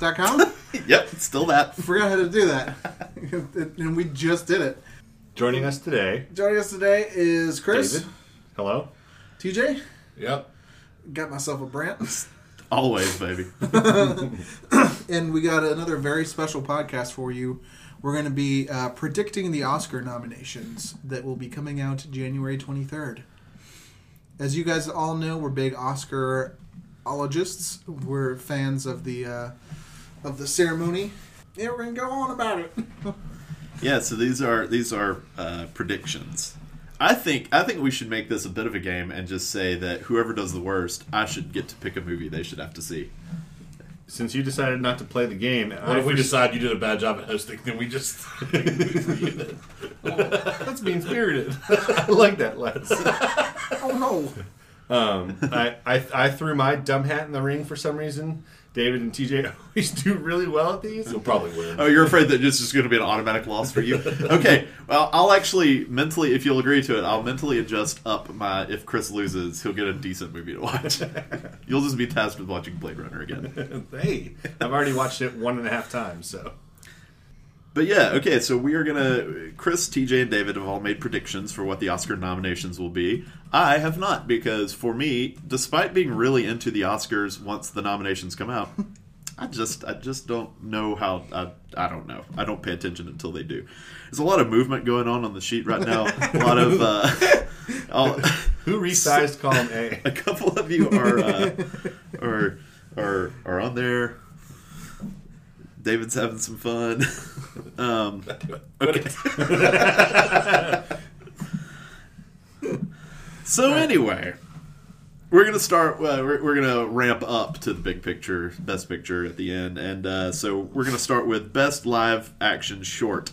MediaByUs.com. Yep, still that. Forgot how to do that, and we just did it. Joining us today, Joining us today is Chris, David. Hello. TJ. Yep. Got myself a Brant, Always, baby. and we got another very special podcast for you. We're going to be uh, predicting the Oscar nominations that will be coming out January 23rd. As you guys all know, we're big Oscarologists. We're fans of the uh, of the ceremony. Yeah, we're going to go on about it. Yeah, so these are these are uh, predictions. I think I think we should make this a bit of a game and just say that whoever does the worst, I should get to pick a movie they should have to see. Since you decided not to play the game, What if we decide you did a bad job at hosting? Then we just That's mean spirited. I like that, Les. oh no! Um, I, I I threw my dumb hat in the ring for some reason. David and TJ always do really well at these. you'll probably win. Oh, you're afraid that this is going to be an automatic loss for you? Okay, well, I'll actually mentally, if you'll agree to it, I'll mentally adjust up my. If Chris loses, he'll get a decent movie to watch. You'll just be tasked with watching Blade Runner again. hey, I've already watched it one and a half times, so But yeah, okay, so we are gonna. Chris, TJ, and David have all made predictions for what the Oscar nominations will be. I have not, because for me, despite being really into the Oscars once the nominations come out, I just I just don't know how. I, I don't know. I don't pay attention until they do. There's a lot of movement going on on the sheet right now. a lot of. Uh, all, who resized column A? a couple of you are uh, are are are on there. David's having some fun. Um, okay. so anyway, we're gonna start. Uh, we're, we're gonna ramp up to the big picture, best picture at the end, and uh, so we're gonna start with best live action short.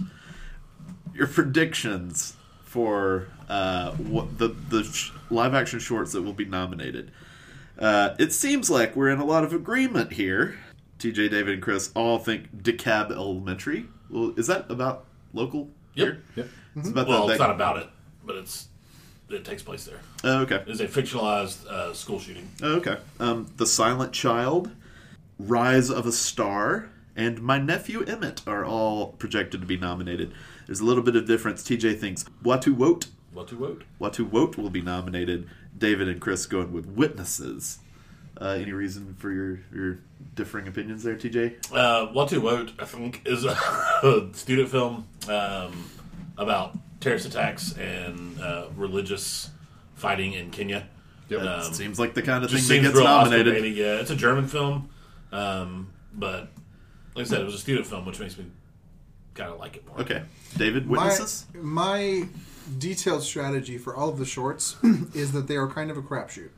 Your predictions for uh, what the the sh- live action shorts that will be nominated. Uh, it seems like we're in a lot of agreement here. TJ, David, and Chris all think DeKalb Elementary. Well, is that about local? Yep. here? Yep. It's about Well, the, it's not about it, but it's it takes place there. Oh, okay. It's a fictionalized uh, school shooting. Oh, okay. Um, the Silent Child, Rise of a Star, and My Nephew Emmett are all projected to be nominated. There's a little bit of difference. TJ thinks Watu Wote, What to vote? Watu Wote will be nominated. David and Chris going with Witnesses. Uh, any reason for your, your differing opinions there, TJ? Uh, what to vote? I think is a student film um, about terrorist attacks and uh, religious fighting in Kenya. Yep. Um, Seems like the kind of thing that gets nominated. Oscar-baiting. Yeah, it's a German film, um, but like I said, it was a student film, which makes me kind of like it more. Okay. David, My, my detailed strategy for all of the shorts is that they are kind of a crapshoot.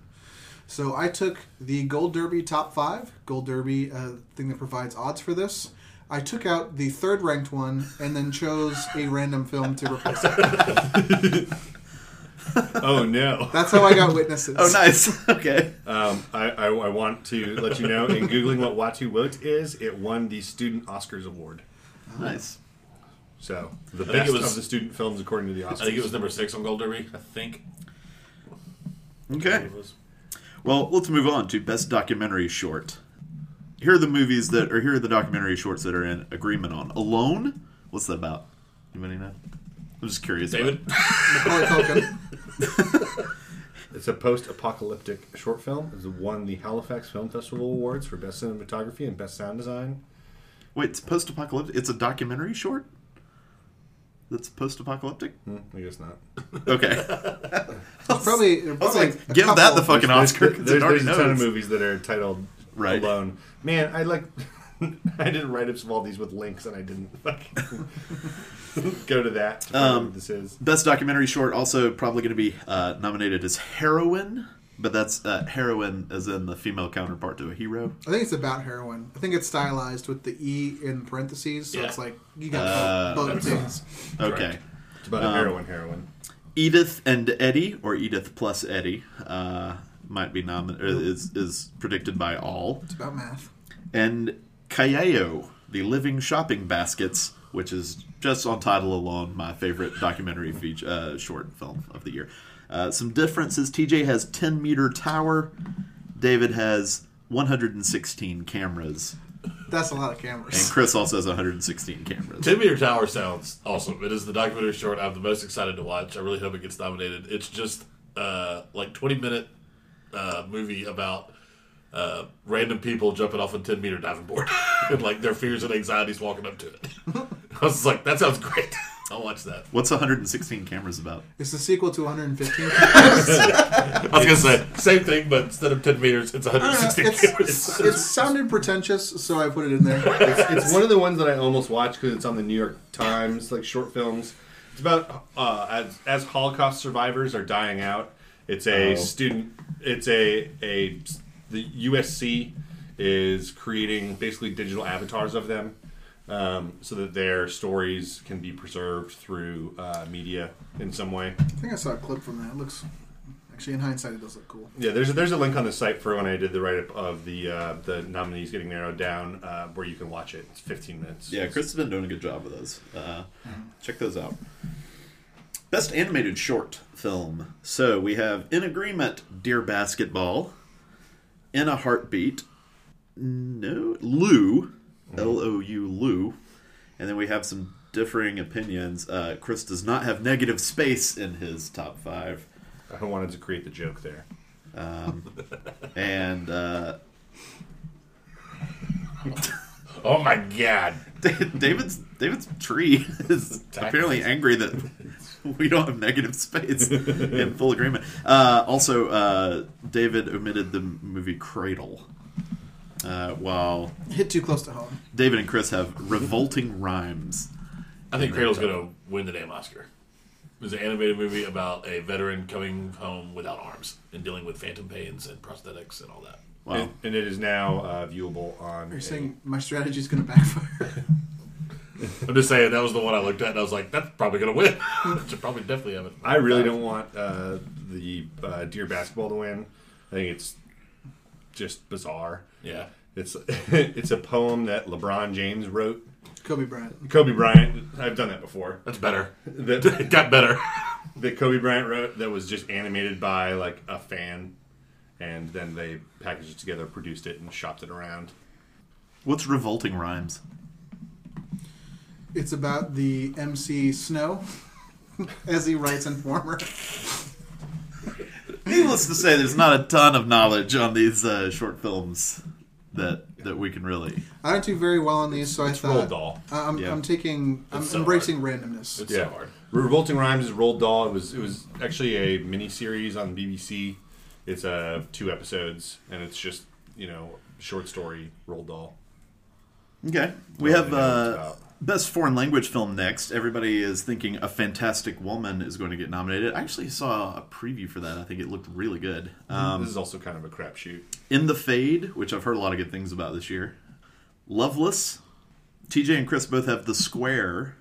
So I took the Gold Derby top five, Gold Derby uh, thing that provides odds for this. I took out the third ranked one and then chose a random film to replace it. Oh no. That's how I got witnesses. Oh, nice. okay. Um, I, I, I want to let you know in googling what Watu Wote is, it won the Student Oscars Award. Nice. So the think it best was- of the student films according to the Oscars. I think it was number six on Gold Derby. I think. Okay. It was. Well, let's move on to best documentary short. Here are the movies that, or here are the documentary shorts that are in agreement on. Alone. What's that about? Anybody know? I'm just curious. David. Macaulay Culkin. It's a post-apocalyptic short film. It's won the Halifax Film Festival awards for best cinematography and best sound design. Wait, it's post-apocalyptic. It's a documentary short. That's post-apocalyptic. Hmm, I guess not. Okay. Probably, probably like, give that the fucking There's- Oscar. 'cause There's, it already there's a ton of movies that are titled Right. Alone. Man, I like. I didn't write up some all these with links, and I didn't fucking go to that. To Um, this is. Best documentary short also probably going to be uh, nominated as Heroine, but that's uh, heroine as in the female counterpart to a hero. I think it's about heroin. I think it's stylized with the E in parentheses, so Yeah. it's like you got Uh, both, both things. Okay. Correct. It's about um, a heroin heroin. Edith and Eddie, or Edith plus Eddie, uh, might be nominated. Is is predicted by all, It's about math. and Kayayo, the living shopping baskets, which is just on title alone my favorite documentary feature, uh, short film of the year. Uh, some differences: TJ has ten meter tower, David has 116 cameras, That's a lot of cameras. and. Chris also has 116 cameras. 10 Meter Tower sounds awesome. It is the documentary short I'm the most excited to watch. I really hope it gets nominated. It's just uh, like 20 minute uh, movie about uh, random people jumping off a 10 meter diving board and like their fears and anxieties walking up to it. I was like, that sounds great. I'll watch that. What's 116 cameras about? It's the sequel to 115. Cameras. I was gonna say same thing, but instead of 10 meters, it's 116 it's, cameras. it sounded pretentious, so I put it in there. It's one of the ones that I almost watched because it's on the New York Times, like short films. It's about uh, as as Holocaust survivors are dying out. It's a Oh. student. It's a a the USC is creating basically digital avatars of them, um, so that their stories can be preserved through uh, media in some way. I think I saw a clip from that. It looks actually, in hindsight, it does look cool. Yeah, there's a, there's a link on the site for when I did the write up of the uh, the nominees getting narrowed down, uh, where you can watch it. It's 15 minutes. Yeah, Chris has been doing a good job with those. Uh, check those out. Best animated short film. So we have In Agreement, Dear Basketball, In a Heartbeat, no, Lou, L O U Lou, and then we have some differing opinions. Uh, Chris does not have negative space in his top five, I wanted to create the joke there. um, and uh, oh my god. David's David's tree is apparently angry that we don't have negative space. In full agreement. Uh, also, uh, David omitted the movie Cradle, uh, while Hit too close to home. David and Chris have revolting rhymes. I think Cradle's gonna win the damn Oscar. It's an animated movie about a veteran coming home without arms and dealing with phantom pains and prosthetics and all that. Wow. And, and it is now uh, viewable on. You're a- saying my strategy is going to backfire. I'm just saying that was the one I looked at and I was like, that's probably gonna win. Should probably definitely have it. I really don't want uh, the uh, Dear basketball to win. I think it's just bizarre. Yeah. It's it's a poem that LeBron James wrote. Kobe Bryant. Kobe Bryant. I've done that before. That's better. That it got better. that Kobe Bryant wrote that was just animated by like a fan, and then they packaged it together, produced it, and shopped it around. What's revolting rhymes? It's about the MC Snow, as he writes in Former. Needless to say, there's not a ton of knowledge on these uh, short films that that we can really. I don't do very well on these, so I It's thought Roald Dahl. I- I'm, Yeah. I'm taking, I'm It's so embracing randomness. It's Yeah. so hard. Revolting Rhymes is Roald Dahl. It was it was actually a mini series on BBC. It's uh two episodes, and it's just you know short story Roald Dahl. Okay, we Don't have really know what it's uh, about. Best foreign language film next. Everybody is thinking A Fantastic Woman is going to get nominated. I actually saw a preview for that. I think it looked really good. Um, this is also kind of a crapshoot. In the Fade, which I've heard a lot of good things about this year. Loveless. TJ and Chris both have The Square,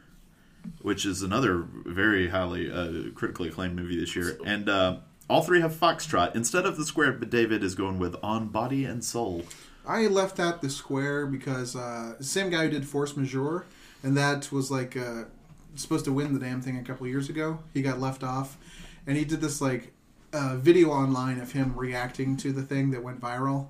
which is another very highly uh, critically acclaimed movie this year. And uh, all three have Foxtrot. Instead of The Square, but David is going with On Body and Soul. I left out the square because uh, same guy who did Force Majeure, and that was like uh, supposed to win the damn thing a couple years ago. He got left off, and he did this like uh, video online of him reacting to the thing that went viral.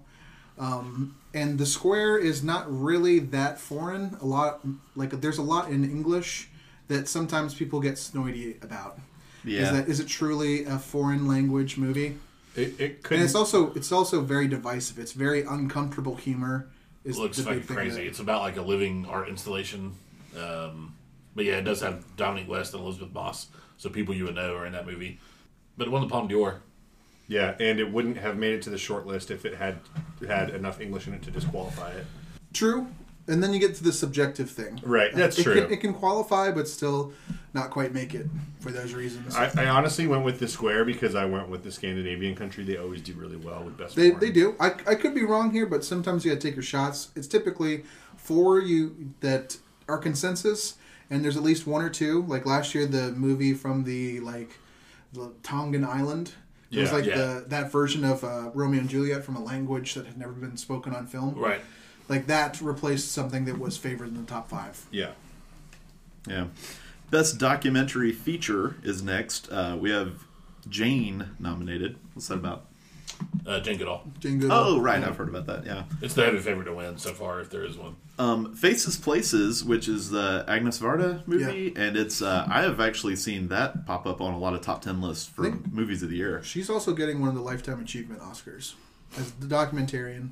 Um, and the square is not really that foreign. A lot like there's a lot in English that sometimes people get snoity about. Yeah. Is that is it truly a foreign language movie? It, it And it's also it's also very divisive. It's very uncomfortable humor. Is It looks the big fucking thing crazy. that- It's about like a living art installation. Um, but yeah, it does have Dominic West and Elisabeth Moss, so people you would know are in that movie. But it won the Palme d'Or. yeah, and it wouldn't have made it to the short list if it had had enough English in it to disqualify it. True. And then you get to the subjective thing. Right, that's it true. Can, it can qualify, but still not quite make it for those reasons. I, I honestly went with the square because I went with the Scandinavian country. They always do really well with best. they, foreign. they do. I, I could be wrong here, but sometimes you got to take your shots. It's typically for you that are consensus, and there's at least one or two. Like last year, the movie from the like the Tongan Island. It was like yeah. the that version of uh, Romeo and Juliet from a language that had never been spoken on film. Right. Like that replaced something that was favored in the top five. Yeah. Yeah. Best documentary feature is next. Uh, we have Jane nominated. What's that about? Uh, Jane Goodall. Jane Goodall. Oh, right. I've heard about that. Yeah. It's the heavy favorite to win so far, if there is one. Um, Faces Places, which is the Agnes Varda movie, and it's uh, I have actually seen that pop up on a lot of top ten lists for movies of the year. She's also getting one of the Lifetime Achievement Oscars as the documentarian.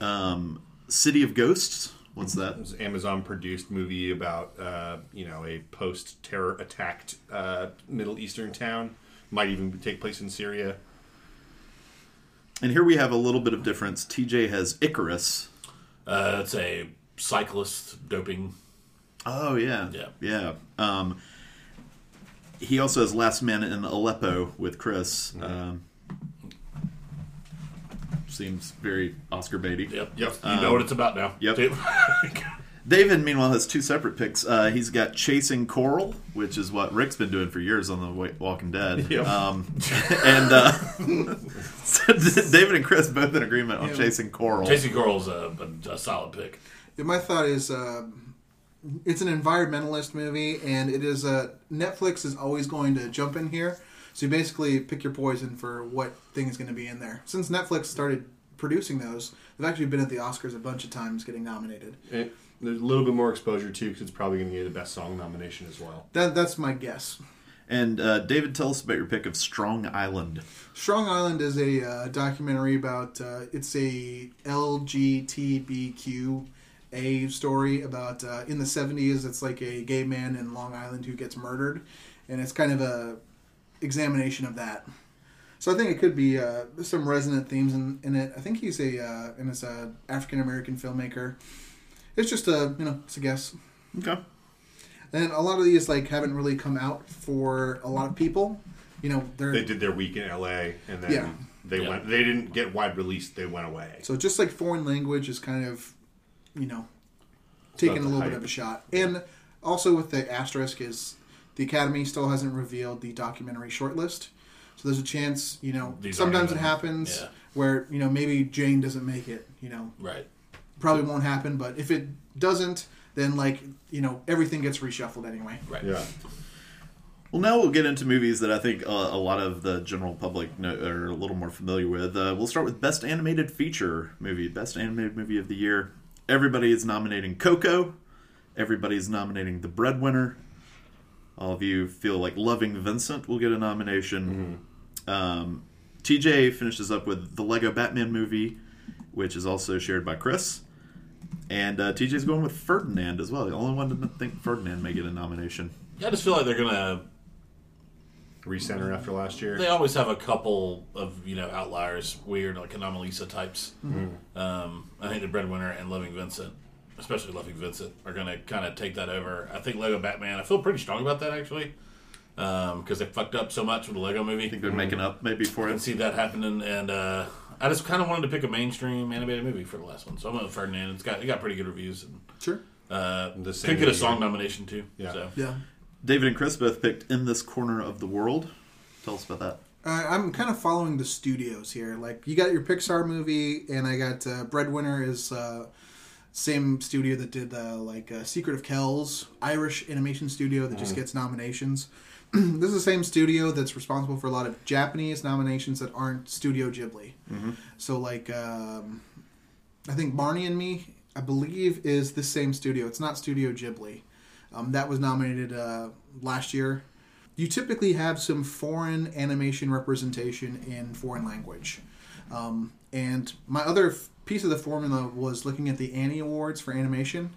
Um, City of Ghosts. What's It that? was an Amazon produced movie about uh, you know a post terror attacked uh, Middle Eastern town. Might even take place in Syria. And here we have a little bit of difference. TJ has Icarus. Uh, it's a cyclist doping. Oh yeah, Yeah. yeah. Um, he also has Last Man in Aleppo with Chris. Um, seems very Oscar baity. Yep. Yep. You know what it's about now. yep. Too. David, meanwhile, has two separate picks. Uh, he's got Chasing Coral, which is what Rick's been doing for years on the Walking Dead. Yep. Um, and uh, so David and Chris both in agreement on Yeah. Chasing Coral. Chasing Coral's a, a, a solid pick. Yeah, my thought is uh, it's an environmentalist movie, and it is uh, Netflix is always going to jump in here. So you basically pick your poison for what thing is going to be in there. Since Netflix started producing those, they've actually been at the Oscars a bunch of times getting nominated. It, there's a little bit more exposure too, because it's probably going to get the best song nomination as well. That that's my guess. And uh, David, tell us about your pick of Strong Island. Strong Island is a uh, documentary about uh, it's a LGBTQ a story about uh, in the 70s it's like a gay man in Long Island who gets murdered and it's kind of a examination of that. So I think it could be uh, some resonant themes in, in it. I think he's a uh, and it's a African American filmmaker. It's just a you know it's a guess. Okay. And a lot of these like haven't really come out for a lot of people. You know they're They did their week in L.A. and then Yeah. they Yeah. went. They didn't get wide release. They went away. So just like foreign language is kind of, you know, taking a the little bit hype. of a shot. And also with the asterisk is the Academy still hasn't revealed the documentary shortlist. So there's a chance, you know, These sometimes aren't it even- happens yeah. where, you know, maybe Jane doesn't make it, you know, Right. Probably won't happen, but if it doesn't, then like, you know, everything gets reshuffled anyway. Right. Yeah. Well, now we'll get into movies that I think uh, a lot of the general public know, are a little more familiar with. Uh, we'll start with Best Animated Feature movie, Best Animated Movie of the Year. Everybody is nominating Coco. Everybody is nominating The Breadwinner. All of you feel like Loving Vincent will get a nomination. Um, TJ finishes up with the Lego Batman movie, which is also shared by Chris. And uh, TJ's going with Ferdinand as well. The only one to think Ferdinand may get a nomination. Yeah, I just feel like they're gonna. Recenter after last year. They always have a couple of you know outliers, weird like Anomalisa types. Mm-hmm. Um, I think the Breadwinner and Loving Vincent, especially Loving Vincent, are going to kind of take that over. I think Lego Batman. I feel pretty strong about that actually, because they fucked up so much with the Lego movie. I think they're making up maybe for I can it. see that happening, and uh, I just kind of wanted to pick a mainstream animated movie for the last one, so I went with Ferdinand. It's got it got pretty good reviews, and Sure. uh, The same could get a year. song nomination too. Yeah. So. Yeah. David and Chris both picked In This Corner of the World. Tell us about that. Uh, I'm kind of following the studios here. Like you got your Pixar movie, and I got uh, Breadwinner is uh, same studio that did uh, like uh, Secret of Kells, Irish animation studio that just gets nominations. this is the same studio that's responsible for a lot of Japanese nominations that aren't Studio Ghibli. So like um, I think Barney and Me, I believe, is the same studio. It's not Studio Ghibli. Um, that was nominated uh, last year. You typically have some foreign animation representation in foreign language. Um, and my other f- piece of the formula was looking at the Annie Awards for animation.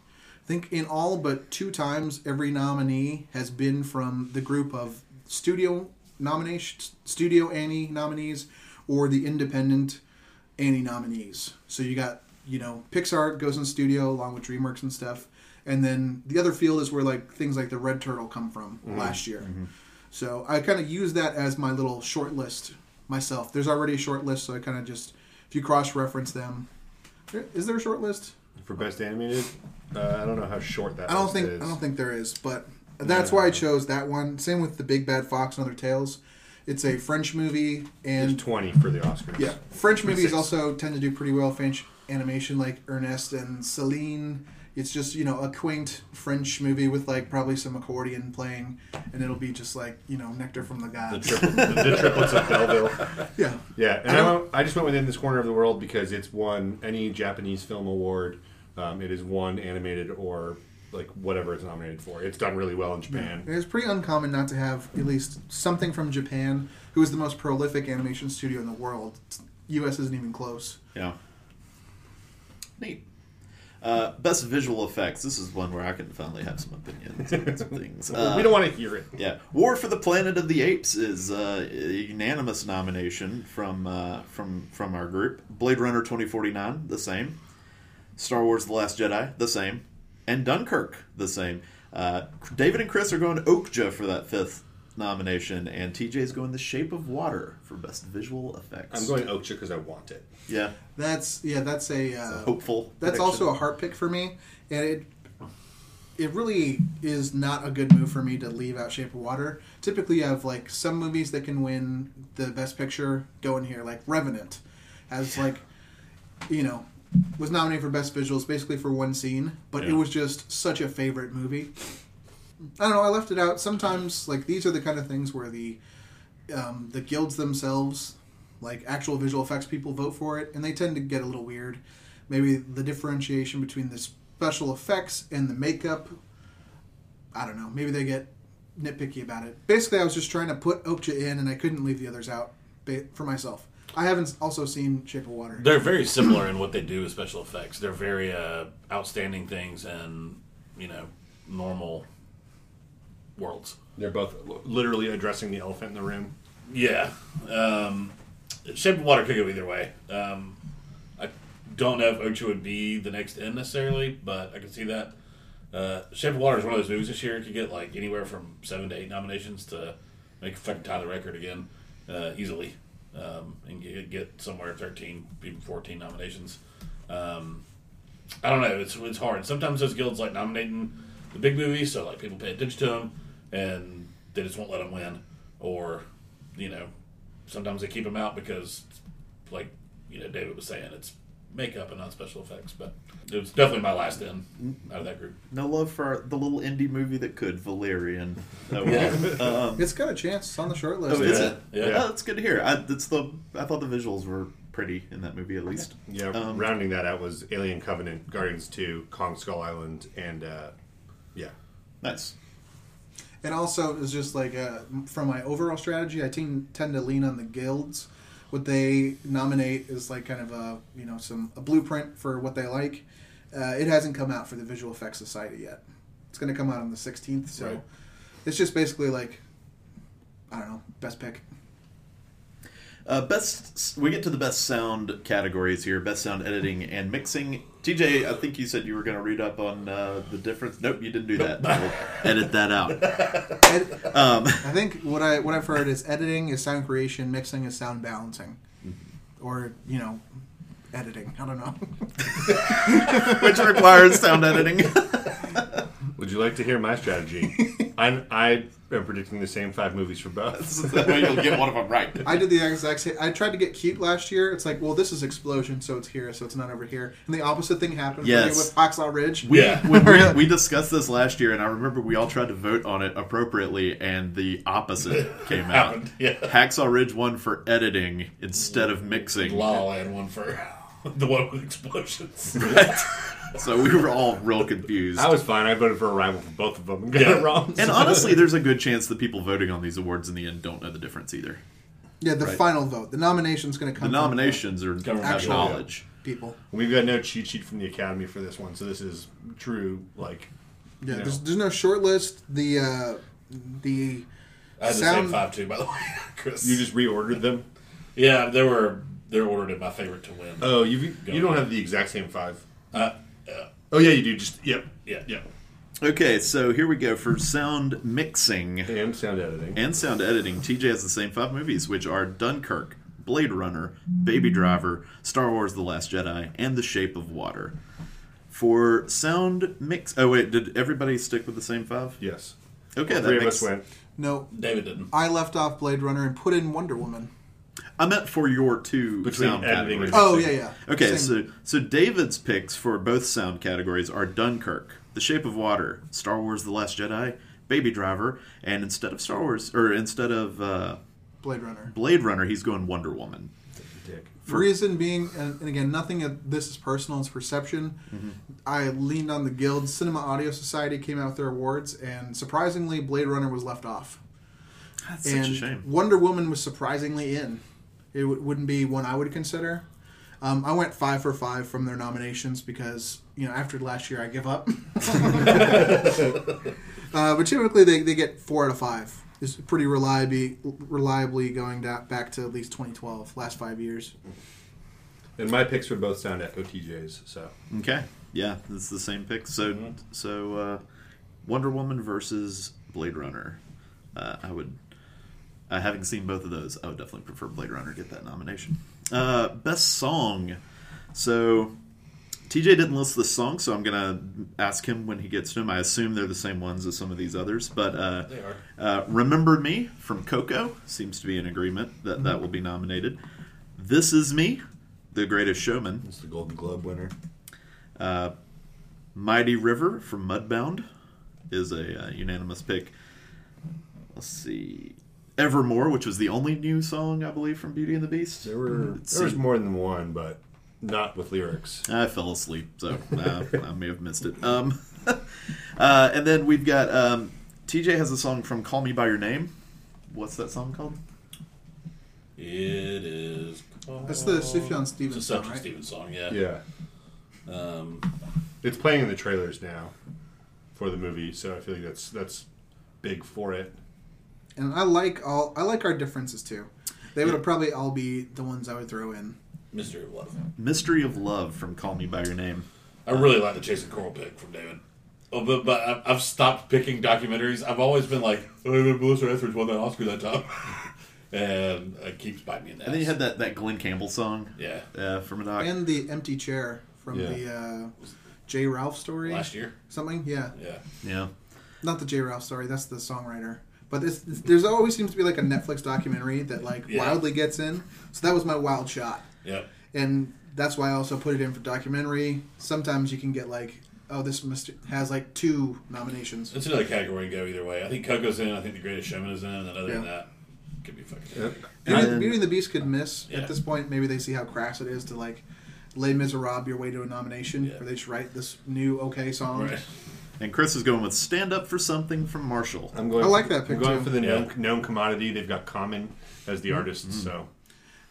I think in all but two times, every nominee has been from the group of studio nominations, studio Annie nominees, or the independent Annie nominees. So you got, you know, Pixar goes in studio along with DreamWorks and stuff. And then the other field is where like things like the Red Turtle come from mm-hmm. last year. Mm-hmm. So I kind of use that as my little short list myself. There's already a short list, so I kind of just if you cross reference them. Is there a short list? For best animated, uh, I don't know how short that. I don't think is. I don't think there is, but that's why I chose that one. Same with the Big Bad Fox and Other Tales. It's a French movie, There's and twenty for the Oscars. yeah, French movies also tend to do pretty well French animation, like Ernest and Celine It's just you know a quaint French movie with like probably some accordion playing, and it'll be just like you know nectar from the The, gods. the, the triplets of Belleville. yeah, Yeah, and I I, went, I just went within this corner of the world because it's won any Japanese film award. Um, it is one animated or like whatever it's nominated for. It's done really well in Japan. it's pretty uncommon not to have at least something from Japan, who is the most prolific animation studio in the world. U.S. isn't even close. Yeah. Neat. Uh, best visual effects. This is one where I can finally have some opinions on some things. Uh, we don't want to hear it. Yeah, War for the Planet of the Apes is uh, a unanimous nomination from uh, from from our group. Blade Runner twenty forty nine, the same. Star Wars: The Last Jedi, the same, and Dunkirk, the same. Uh, David and Chris are going Okja for that fifth nomination, and TJ is going The Shape of Water for best visual effects. I'm going Okja because I want it. Yeah, That's yeah, that's a uh, hopeful. That's prediction. also a heart pick for me, and it it really is not a good move for me to leave out Shape of Water. Typically, you have like some movies that can win the Best Picture go in here, like Revenant, as like you know was nominated for Best Visuals basically for one scene, but it was just such a favorite movie. I don't know. I left it out. Sometimes, like these are the kind of things where the um, the guilds themselves, like actual visual effects people, vote for it, and they tend to get a little weird. Maybe the differentiation between the special effects and the makeup. I don't know. Maybe they get nitpicky about it. Basically, I was just trying to put Okja in, and I couldn't leave the others out for myself. I haven't also seen Shape of Water. They're very similar in what they do with special effects. They're very uh, outstanding things and you know normal worlds. They're both literally addressing the elephant in the room. Yeah, um, Shape of Water could go either way. Um, I don't know if Okja would be the next in necessarily, but I can see that. Uh, Shape of Water is one of those movies this year. It could get like anywhere from seven to eight nominations to make fucking tie the record again uh, easily, um, and get, get somewhere thirteen, even fourteen nominations. Um, I don't know. It's it's hard. Sometimes those guilds like nominating the big movies, so like people pay attention to them, and they just won't let them win. Or, you know, sometimes they keep them out because, like you know, David was saying, it's makeup and not special effects. But it was definitely my last in out of that group. no love for the little indie movie that could Valerian. Oh, Yeah. um, It's got a chance. It's on the short list. Oh, is Yeah. it? Yeah. Oh, that's good to hear. I, it's the I thought the visuals were pretty in that movie at least. Yeah, Um, rounding that out was Alien Covenant, Guardians 2, Kong Skull Island, and uh, yeah. Nice. And also, it's just like uh, from my overall strategy, I tend, tend to lean on the guilds. What they nominate is like kind of a you know some a blueprint for what they like. Uh, it hasn't come out for the Visual Effects Society yet. It's going to come out on the 16th, so Right. it's just basically like I don't know, best pick. Uh, best. We get to the best sound categories here: best sound editing and mixing. TJ, I think you said you were going to read up on uh, the difference. Nope, you didn't do that. We'll edit that out. Ed- Um, I think what I what I've heard is editing is sound creation, mixing is sound balancing, or you know, editing. I don't know. which requires sound editing. Would you like to hear my strategy? I'm, I am predicting the same five movies for both. that way you'll get one of them right. I did the exact same. I tried to get cute last year. It's like, well, this is explosion, so it's here, so it's not over here. And the opposite thing happened Yes. with Hacksaw Ridge. We, Yeah. we, we discussed this last year, and I remember we all tried to vote on it appropriately, and the opposite came out. Yeah. Hacksaw Ridge won for editing instead of mixing. La La Land one for the one with explosions. Right? So we were all real confused. I was fine. I voted for Arrival for both of them and got Yeah. it wrong. and honestly, there's a good chance the people voting on these awards in the end don't know the difference either. yeah, the Right. final vote. The nomination's going to come. The come. nominations are Government have actual- knowledge. people. We've got no cheat sheet from the Academy for this one, so this is true. Like, Yeah, you know. there's, there's no short list. The uh, the I had the Sound- same five too, by the way, Chris. you just reordered them. yeah, they were they're ordered in my favorite to win. Oh, you you don't have the exact same five. Uh, yeah, Oh yeah, you do. Just yep, yeah, yep. Okay, so here we go for sound mixing And sound editing. and sound editing. TJ has the same five movies, which are Dunkirk, Blade Runner, Baby Driver, Star Wars: The Last Jedi, and The Shape of Water. For sound mix, oh wait, did everybody stick with the same five? yes. Okay, All that three of makes us went. no. David didn't. I left off Blade Runner and put in Wonder Woman. I meant for your two Between sound editing and- categories. Oh yeah, yeah. Okay, Same. so so David's picks for both sound categories are Dunkirk, The Shape of Water, Star Wars: The Last Jedi, Baby Driver, and instead of Star Wars or instead of uh, Blade Runner. Blade Runner, he's going Wonder Woman. Dick. Reason being, and, and again, nothing of this is personal; it's perception. Mm-hmm. I leaned on the Guild. Cinema Audio Society came out with their awards, and surprisingly, Blade Runner was left off. That's and such a shame. Wonder Woman was surprisingly in. It w- wouldn't be one I would consider. Um, I went five for five from their nominations because you know after last year I give up. uh, but typically they, they get four out of five. It's pretty reliably reliably going da- back to at least 2012, last five years. And my picks would both sound echo TJs. So Okay, yeah, it's the same pick. So Mm-hmm. so uh, Wonder Woman versus Blade Runner. Uh, I would, uh, having seen both of those, I would definitely prefer Blade Runner get that nomination. Uh, best song. So TJ didn't list the song, so I'm gonna ask him when he gets to them. I assume they're the same ones as some of these others, but uh, They are. uh, "Remember Me" from Coco seems to be in agreement that that will be nominated. "This Is Me," "The Greatest Showman," it's the Golden Globe winner. uh, "Mighty River" from Mudbound is a uh, unanimous pick. Let's see, "Evermore," which was the only new song I believe from Beauty and the Beast. There were Let's there was more than one, but not with lyrics. I fell asleep, so uh, I may have missed it. Um, uh, and then we've got um, TJ has a song from "Call Me by Your Name." What's that song called? It is. That's the Sufjan It's Stevens a song, Sufjan right? Stevens song, yeah. Yeah, Um, it's playing in the trailers now for the movie, so I feel like that's that's big for it. And I like all I like our differences too. They would probably all be the ones I would throw in. Mystery of Love. "Mystery of Love" from "Call Me by Your Name." I really like the Chasing Coral pick from David. Oh, but but I've- I've stopped picking documentaries. I've always been like, oh, Melissa Etheridge won that Oscar that time, and it keeps biting me in the ass. And then you had that, that Glen Campbell song yeah uh, from a doc. And the empty chair from Yeah. the uh, J. Ralph story. last year. Something, yeah. Yeah, yeah, Not the J. Ralph story. That's the songwriter. But this, this- there's always seems to be like a Netflix documentary that like Yeah. wildly gets in. So that was my wild shot, yep. and that's why I also put it in for documentary. Sometimes you can get like, oh, this must has like two nominations. It's another category to go either way. I think Coco's in. I think The Greatest Showman is in, and then other than that, could be fucking. Yep. Beauty, And- Beauty and the Beast could miss Yeah. at this point. Maybe they see how crass it is to like Les Miserables your way to a nomination, Yeah. or they just write this new okay song. Right. And Chris is going with "Stand Up for Something" from Marshall. I'm going. I like for, that pick, I'm going too. for the known, Yeah. known commodity. They've got Common as the artist, so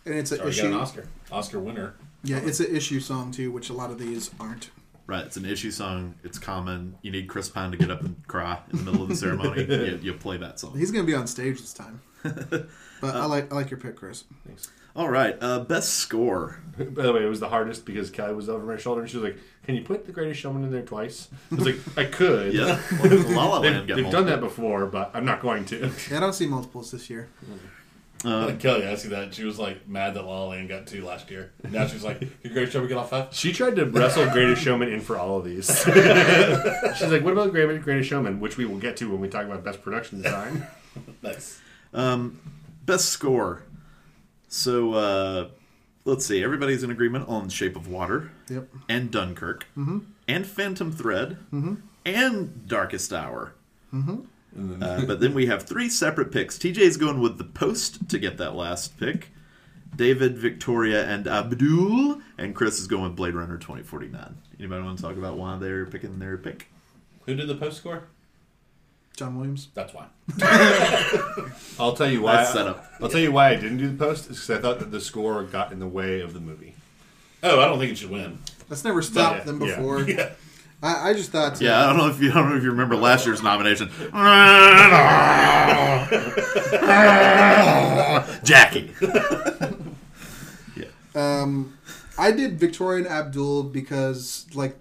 And it's an Sorry, got an issue. Oscar. Oscar winner. Yeah, it's an issue song too, which a lot of these aren't. Right, it's an issue song. It's common. You need Chris Pine to get up and cry in the middle of the ceremony. you, you play that song. He's gonna be on stage this time. But I like I like your pick, Chris. thanks. All right, uh, best score. By the way, it was the hardest because Kelly was over my shoulder and she was like, "Can you put The Greatest Showman in there twice?" I was like, "I could." Yeah, La La They've, Land got they've multiple. done that before, but I'm not going to. Yeah, I don't see multiples this year. Uh, Kelly asked you I see that. She was like mad that La La Land got two last year. Now she's like, "Your Greatest Showman get off five? She tried to wrestle Greatest Showman in for all of these. She's like, "What about Great- Greatest Showman?" Which we will get to when we talk about best production design. Nice. Um, best score. So uh, let's see. Everybody's in agreement on Shape of Water Yep. and Dunkirk mm-hmm. and Phantom Thread mm-hmm. and Darkest Hour. Mm-hmm. Uh, but then we have three separate picks. TJ's going with the Post to get that last pick. David, Victoria, and Abdul, and Chris is going with Blade Runner 2049. Anybody want to talk about why they're picking their pick? Who did the post score? John Williams. That's why. I'll tell you why. That's set up. I'll tell you why I didn't do the post. Is because I thought that the score got in the way of the movie. Oh, I don't think it should win. That's never stopped Yeah, them yeah. before. Yeah. I, I just thought. Yeah, I don't know if you I don't know if you remember last year's nomination. Jackie. Yeah. Um, I did Victoria and Abdul because, like,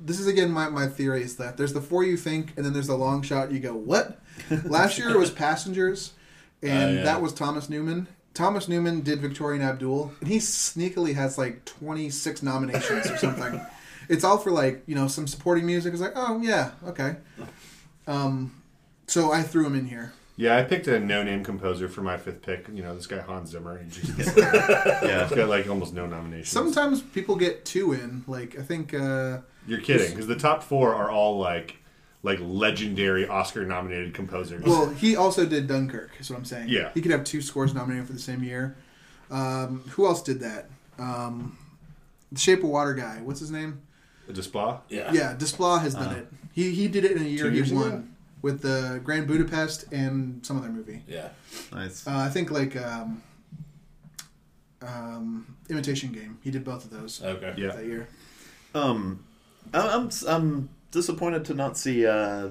this is again my, my theory is that there's the four you think, and then there's the long shot. You go, what? Last year it was Passengers, and Oh, yeah. that was Thomas Newman. Thomas Newman did Victoria and Abdul, and he sneakily has like 26 nominations or something. it's all for like you know some supporting music. It's like, oh yeah, okay. Um, so I threw him in here. Yeah, I picked a no-name composer for my fifth pick. You know, this guy Hans Zimmer. He just he's Yeah. got like almost no nominations. Sometimes people get two in. Like I think uh, You're kidding, because the top four are all like like legendary Oscar-nominated composers. Well, he also did Dunkirk. Is what I'm saying. Yeah. he could have two scores nominated for the same year. Um, who else did that? Um, the Shape of Water guy. What's his name? Desplat. Yeah. Yeah, Desplat has done it. He he did it in a year. He won ago? with the Grand Budapest and some other movie. Yeah. Nice. Uh, I think like um, um, Imitation Game. He did both of those Okay. Yeah. that year. Um, I- I'm I'm disappointed to not see uh,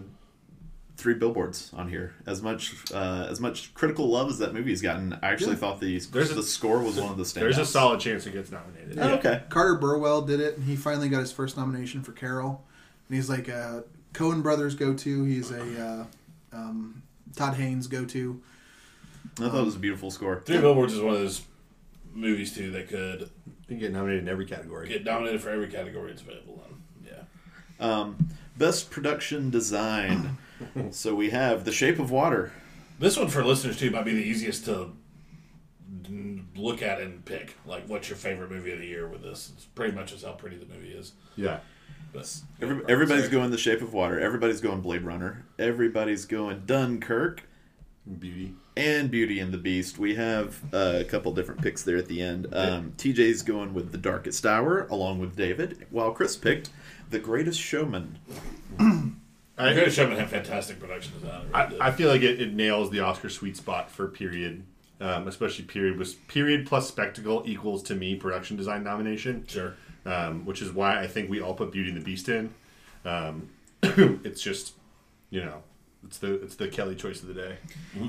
three billboards on here. As much uh, as much critical love as that movie's gotten, I actually Yeah. thought the There's a- score was one of the standouts. There's a solid chance it gets nominated. Oh, okay. Carter Burwell did it, and he finally got his first nomination for Carol. And he's like a Coen Brothers go to. He's a uh, um, Todd Haynes go to. I thought it was a beautiful score. Three Billboards is one of those movies too that could get nominated in every category. get nominated for every category it's available in. Yeah. Um, best production design. so we have The Shape of Water. This one for listeners too might be the easiest to look at and pick. Like, what's your favorite movie of the year with this? It's pretty much as how pretty the movie is. Yeah. But Every, everybody's going The Shape of Water. Everybody's going Blade Runner. Everybody's going Dunkirk. Beauty. and Beauty and the Beast. We have uh, a couple different picks there at the end. Um, TJ's going with The Darkest Hour, along with David, while Chris picked The Greatest Showman. I, Greatest Showman had fantastic production design. it really did. I, I feel like it, it nails the Oscar sweet spot for period, um, especially period was period plus spectacle equals to me production design nomination. sure. um, which is why I think we all put Beauty and the Beast in. Um, it's just, you know, it's the it's the Kelly choice of the day.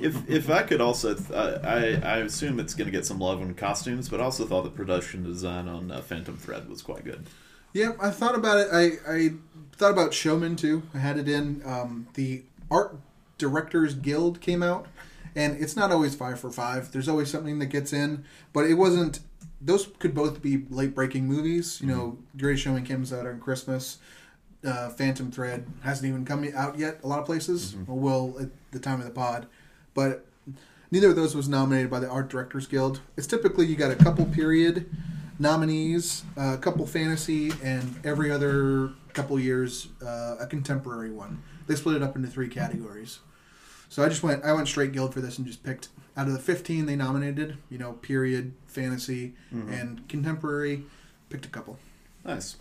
If if I could also, th- I I assume it's going to get some love in costumes, but I also thought the production design on uh, Phantom Thread was quite good. Yeah, I thought about it. I, I thought about Showman too. I had it in. Um, the Art Directors Guild came out, and it's not always five for five. There's always something that gets in, but it wasn't. Those could both be late breaking movies. You know, Greatest Showman comes out on Christmas. Uh, Phantom Thread hasn't even come out yet. A lot of places, or will at the time of the pod, but neither of those was nominated by the Art Directors Guild. It's typically you got a couple period nominees, uh, a couple fantasy, and every other couple years uh, a contemporary one. They split it up into three categories. So I just went I went straight guild for this and just picked out of the 15 they nominated, you know, period, fantasy, and contemporary, picked a couple. Nice.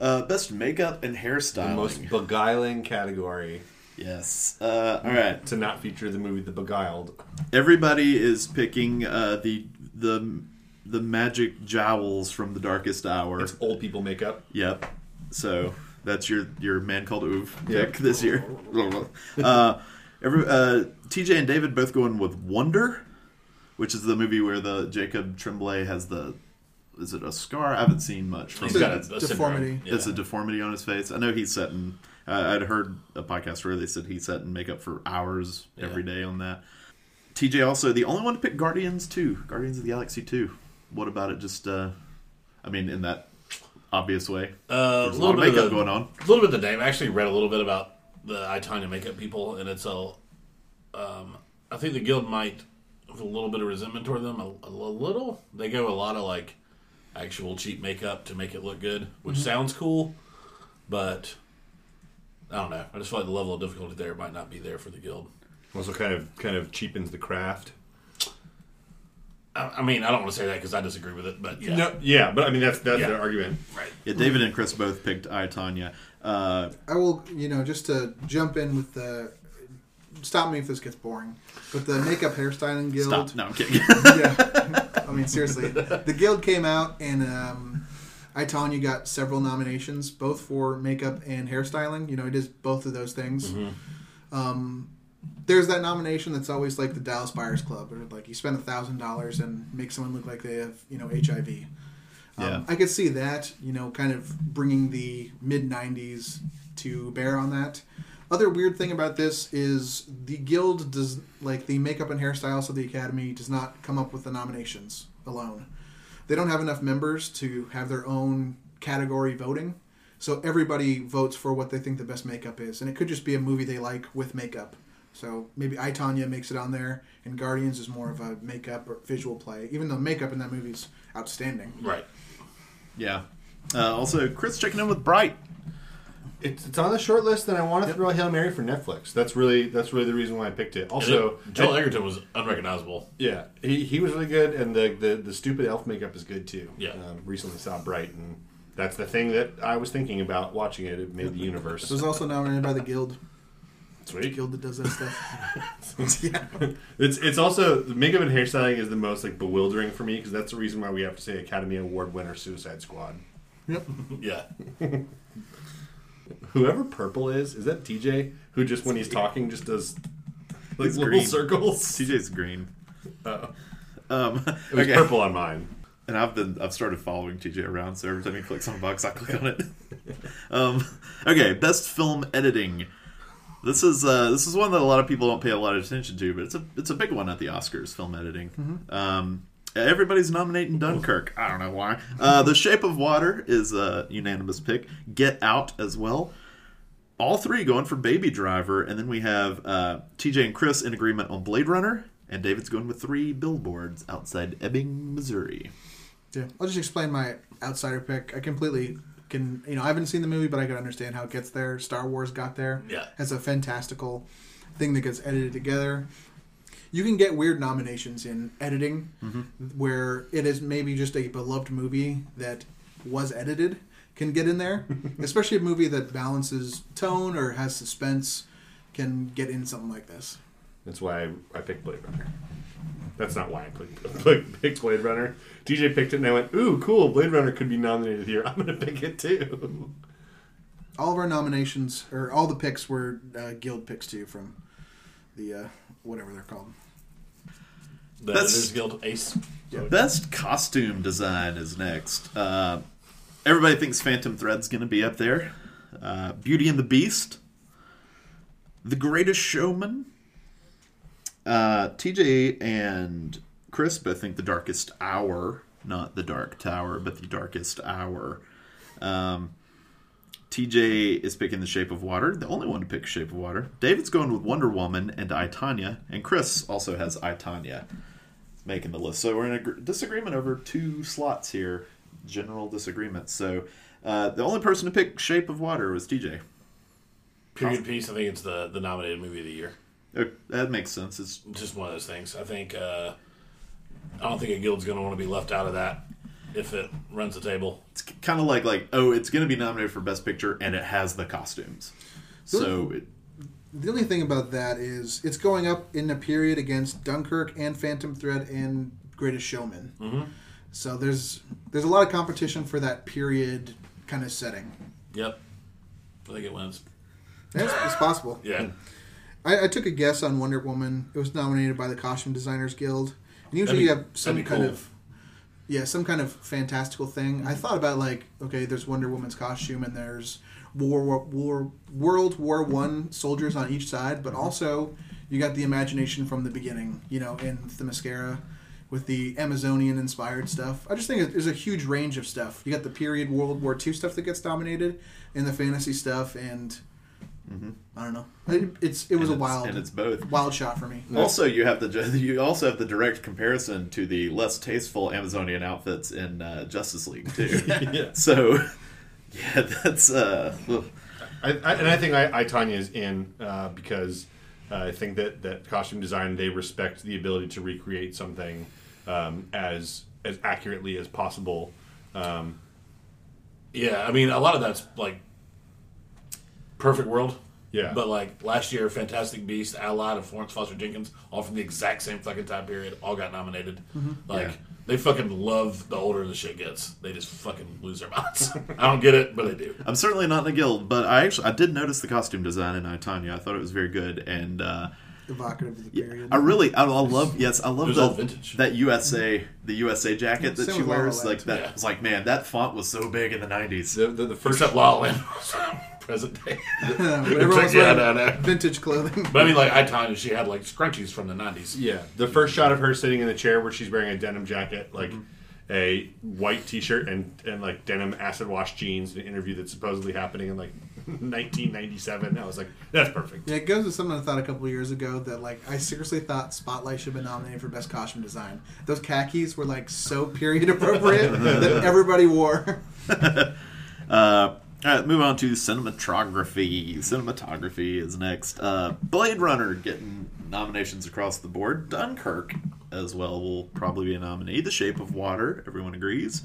Uh, best makeup and The most beguiling category yes. Uh, all right. to not feature the movie The Beguiled. Everybody is picking uh, the the the magic jowls from the Darkest Hour. It's old people makeup. Yep. So that's your your man called Ove Yep. pick this year. uh, every uh, TJ and David both going with Wonder, which is the movie where the Jacob Tremblay has the is it a scar? I haven't seen much from He's it. got a, It's a deformity. Yeah. It's a deformity on his face. I know he's set in. Uh, I'd heard a podcast where they said he set in makeup for hours every day on that. TJ also the only one to pick Guardians two, Guardians of the Galaxy two. What about it? Just, uh, I mean, in that obvious way. Uh, There's a lot of bit makeup the- going on. A little bit of the name. I actually read a little bit about the I, Tonya makeup people, and it's a. Um, I think the guild might have a little bit of resentment toward them. A, a little. They go a lot of like actual cheap makeup to make it look good, which sounds cool, but I don't know. I just feel like the level of difficulty there might not be there for the guild. Also, kind of kind of cheapens the craft. I, I mean, I don't want to say that because I disagree with it, but yeah, No, yeah, but I mean that's that's Yeah. their argument. right. Yeah, David and Chris both picked I, Tonya. Uh, I will, you know, just to jump in with the. Stop me if this gets boring. But the makeup hairstyling guild. stop. No, I'm kidding. yeah. I mean, seriously, the guild came out and um, I, Tonya got several nominations, both for makeup and hairstyling. You know, it is both of those things. Um, there's that nomination that's always like the Dallas Buyers Club, or like you spend a thousand dollars and make someone look like they have, you know, HIV. Um, Yeah. I could see that, you know, kind of bringing the mid '90s to bear on that. Other weird thing about this is the guild does like the makeup and hairstyles of the academy does not come up with the nominations alone. They don't have enough members to have their own category voting, so everybody votes for what they think the best makeup is, and it could just be a movie they like with makeup. So maybe I Tonya makes it on there, and Guardians is more of a makeup or visual play. Even though makeup in that movie is outstanding. Right. Yeah. Uh, also, Chris checking in with Bright. It's, it's on the short list, and I want to throw a hail mary for Netflix. That's really that's really the reason why I picked it. Also, it- Joel Edgerton was unrecognizable. yeah, he, he was really good, and the, the the stupid elf makeup is good too. Yeah. um, recently saw Bright, and that's the thing that I was thinking about watching it. It made the universe. It was also nominated by the Guild. The Sweet. Guild that does that stuff. yeah. It's it's also the makeup and hairstyling is the most like bewildering for me because that's the reason why we have to say Academy Award winner Suicide Squad. Yep. Yeah. Whoever purple is, is that TJ who just when he's talking just does like He's little green. circles? TJ's green. Uh, Um, it was okay. purple on mine. And I've been I've started following TJ around, so every time he clicks on a box, I click on it. um, okay, best film editing. This is uh, this is one that a lot of people don't pay a lot of attention to, but it's a it's a big one at the Oscars. Film editing. Um, everybody's nominating Dunkirk. I don't know why. Uh, the Shape of Water is a unanimous pick. Get Out as well. All three going for Baby Driver, and then we have uh, TJ and Chris in agreement on Blade Runner, and David's going with three billboards outside Ebbing, Missouri. Yeah. I'll just explain my outsider pick. I completely can, you know, I haven't seen the movie, but I can understand how it gets there. Star Wars got there. Yeah. As a fantastical thing that gets edited together. You can get weird nominations in editing mm-hmm. where it is maybe just a beloved movie that was edited can get in there. Especially a movie that balances tone or has suspense can get in something like this. That's why I, I picked Blade Runner. That's not why I picked, picked, picked Blade Runner. DJ picked it, and I went, "Ooh, cool! Blade Runner could be nominated here. I'm going to pick it too." all of our nominations or all the picks were uh, guild picks too from the uh, whatever they're called. The That's- Editors Guild Ace. Best costume design is next. Uh, everybody thinks Phantom Thread's going to be up there. Uh, Beauty and the Beast, The Greatest Showman. Uh, TJ and Chris both think The Darkest Hour, not The Dark Tower, but The Darkest Hour. Um, TJ is picking The Shape of Water, the only one to pick Shape of Water. David's going with Wonder Woman and I, Tonya, and Chris also has I, Tonya making the list. So we're in a gr- disagreement over two slots here, general disagreement. So uh, the only person to pick Shape of Water was TJ. Period piece. I think it's the the nominated movie of the year. Uh, that makes sense. It's Just one of those things. I think. Uh, I don't think a guild's going to want to be left out of that if it runs the table. it's kind of like like oh, it's going to be nominated for Best Picture, and it has the costumes. So it, The only thing about that is it's going up in a period against Dunkirk and Phantom Thread and Greatest Showman. Mm-hmm. So there's there's a lot of competition for that period kind of setting. Yep. I think it wins. It's, it's possible. Yeah. I, I took a guess on Wonder Woman. It was nominated by the Costume Designers Guild. And usually be- you have some kind cool. of yeah, some kind of fantastical thing. I thought about like, okay, there's Wonder Woman's costume and there's War, War, War World War One soldiers on each side, but also you got the imagination from the beginning, you know, in Themyscira with the Amazonian inspired stuff. I just think there's a huge range of stuff. You got the period World War II stuff that gets dominated, and the fantasy stuff, and I don't know. It, it's it was and a wild and it's both. wild shot for me. Also, you have the you also have the direct comparison to the less tasteful Amazonian outfits in uh, Justice League too. Yeah. So, yeah, that's uh. I, I, and I think I, I Tonya is in uh, because uh, I think that that costume design they respect the ability to recreate something um, as as accurately as possible. Um, Yeah. I mean, a lot of that's like perfect world. Yeah. But like last year, Fantastic Beast, Allied, and Florence Foster Jenkins, all from the exact same fucking time period, all got nominated. Like Yeah. they fucking love the older the shit gets. They just fucking lose their minds. I don't get it, but they do. I'm certainly not in the guild, but I actually I did notice the costume design in I, Tonya. I thought it was very good, and uh, Evocative of the yeah, period. I really I, I love yes I love the, vintage. that USA the USA jacket that Same she with La La wears. Like that Yeah. was like man that font was so big in the 90s. the, the, the first Except La La Land was present day. Everyone was yeah, no, no. vintage clothing. But I mean, like I told you, she had like scrunchies from the '90s. Yeah, the first shot of her sitting in the chair where she's wearing a denim jacket, like a white T-shirt and and like denim acid wash jeans, an interview that's supposedly happening in like 1997. I was like, that's perfect. Yeah, it goes with something I thought a couple of years ago that like I seriously thought Spotlight should have been nominated for best costume design. Those khakis were like so period appropriate that everybody wore. Uh, all right, move on to cinematography. Cinematography is next. Uh, Blade Runner getting nominations across the board. Dunkirk as well will probably be a nominee. The Shape of Water, everyone agrees.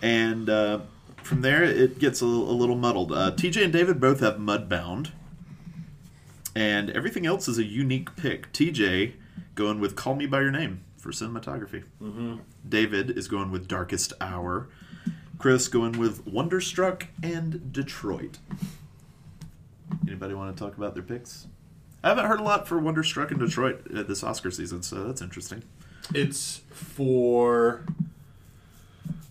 And uh, from there, it gets a, a little muddled. Uh, TJ and David both have Mudbound. And everything else is a unique pick. TJ going with Call Me By Your Name for cinematography. Mm-hmm. David is going with Darkest Hour. Chris going with Wonderstruck and Detroit. Anybody want to talk about their picks? I haven't heard a lot for Wonderstruck and Detroit this Oscar season, so that's interesting. It's for.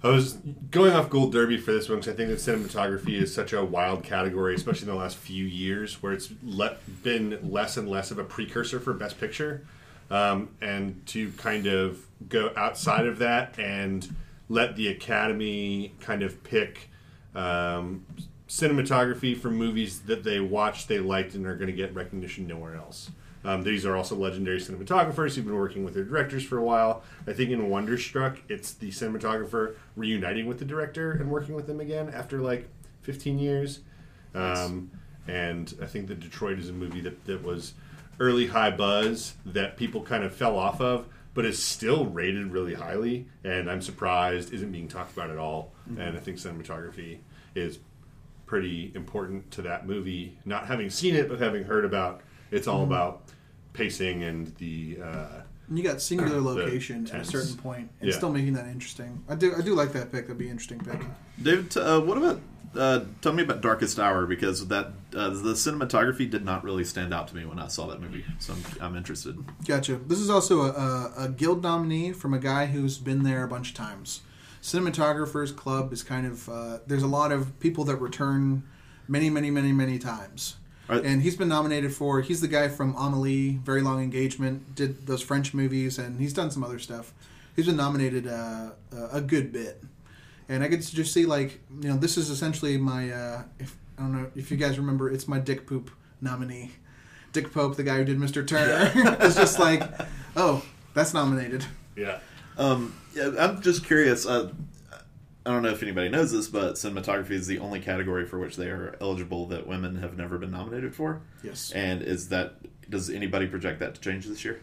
I was going off Gold Derby for this one because I think that cinematography is such a wild category, especially in the last few years, where it's le- been less and less of a precursor for Best Picture. Um, and to kind of go outside of that and let the Academy kind of pick um, cinematography from movies that they watched, they liked, and are going to get recognition nowhere else. Um, these are also legendary cinematographers who've been working with their directors for a while. I think in Wonderstruck, it's the cinematographer reuniting with the director and working with them again after like 15 years. Um, and I think that Detroit is a movie that, that was early high buzz that people kind of fell off of, but is still rated really highly. And I'm surprised isn't being talked about at all. And I think cinematography is pretty important to that movie. Not having seen it, but having heard about it's all about pacing and the. Uh, you got singular The location at a certain point, and Yeah. still making that interesting. I do, I do like that pick. That'd be an interesting pick. David, uh, what about? Uh, tell me about Darkest Hour because that uh, the cinematography did not really stand out to me when I saw that movie, so I'm, I'm interested. Gotcha. This is also a, a, a guild nominee from a guy who's been there a bunch of times. Cinematographers Club is kind of uh, there's a lot of people that return many, many, many, many times. Right. And he's been nominated for. He's the guy from Amelie, Very Long Engagement, did those French movies, and he's done some other stuff. He's been nominated uh, a good bit, and I could just see like you know this is essentially my uh, if I don't know if you guys remember, it's my Dick Poop nominee. Dick Pope, the guy who did Mr. Turner, it's just like, oh, that's nominated. Yeah. Um, yeah, I'm just curious. Uh, I don't know if anybody knows this, but cinematography is the only category for which they are eligible that women have never been nominated for. Yes. And is that does anybody project that to change this year?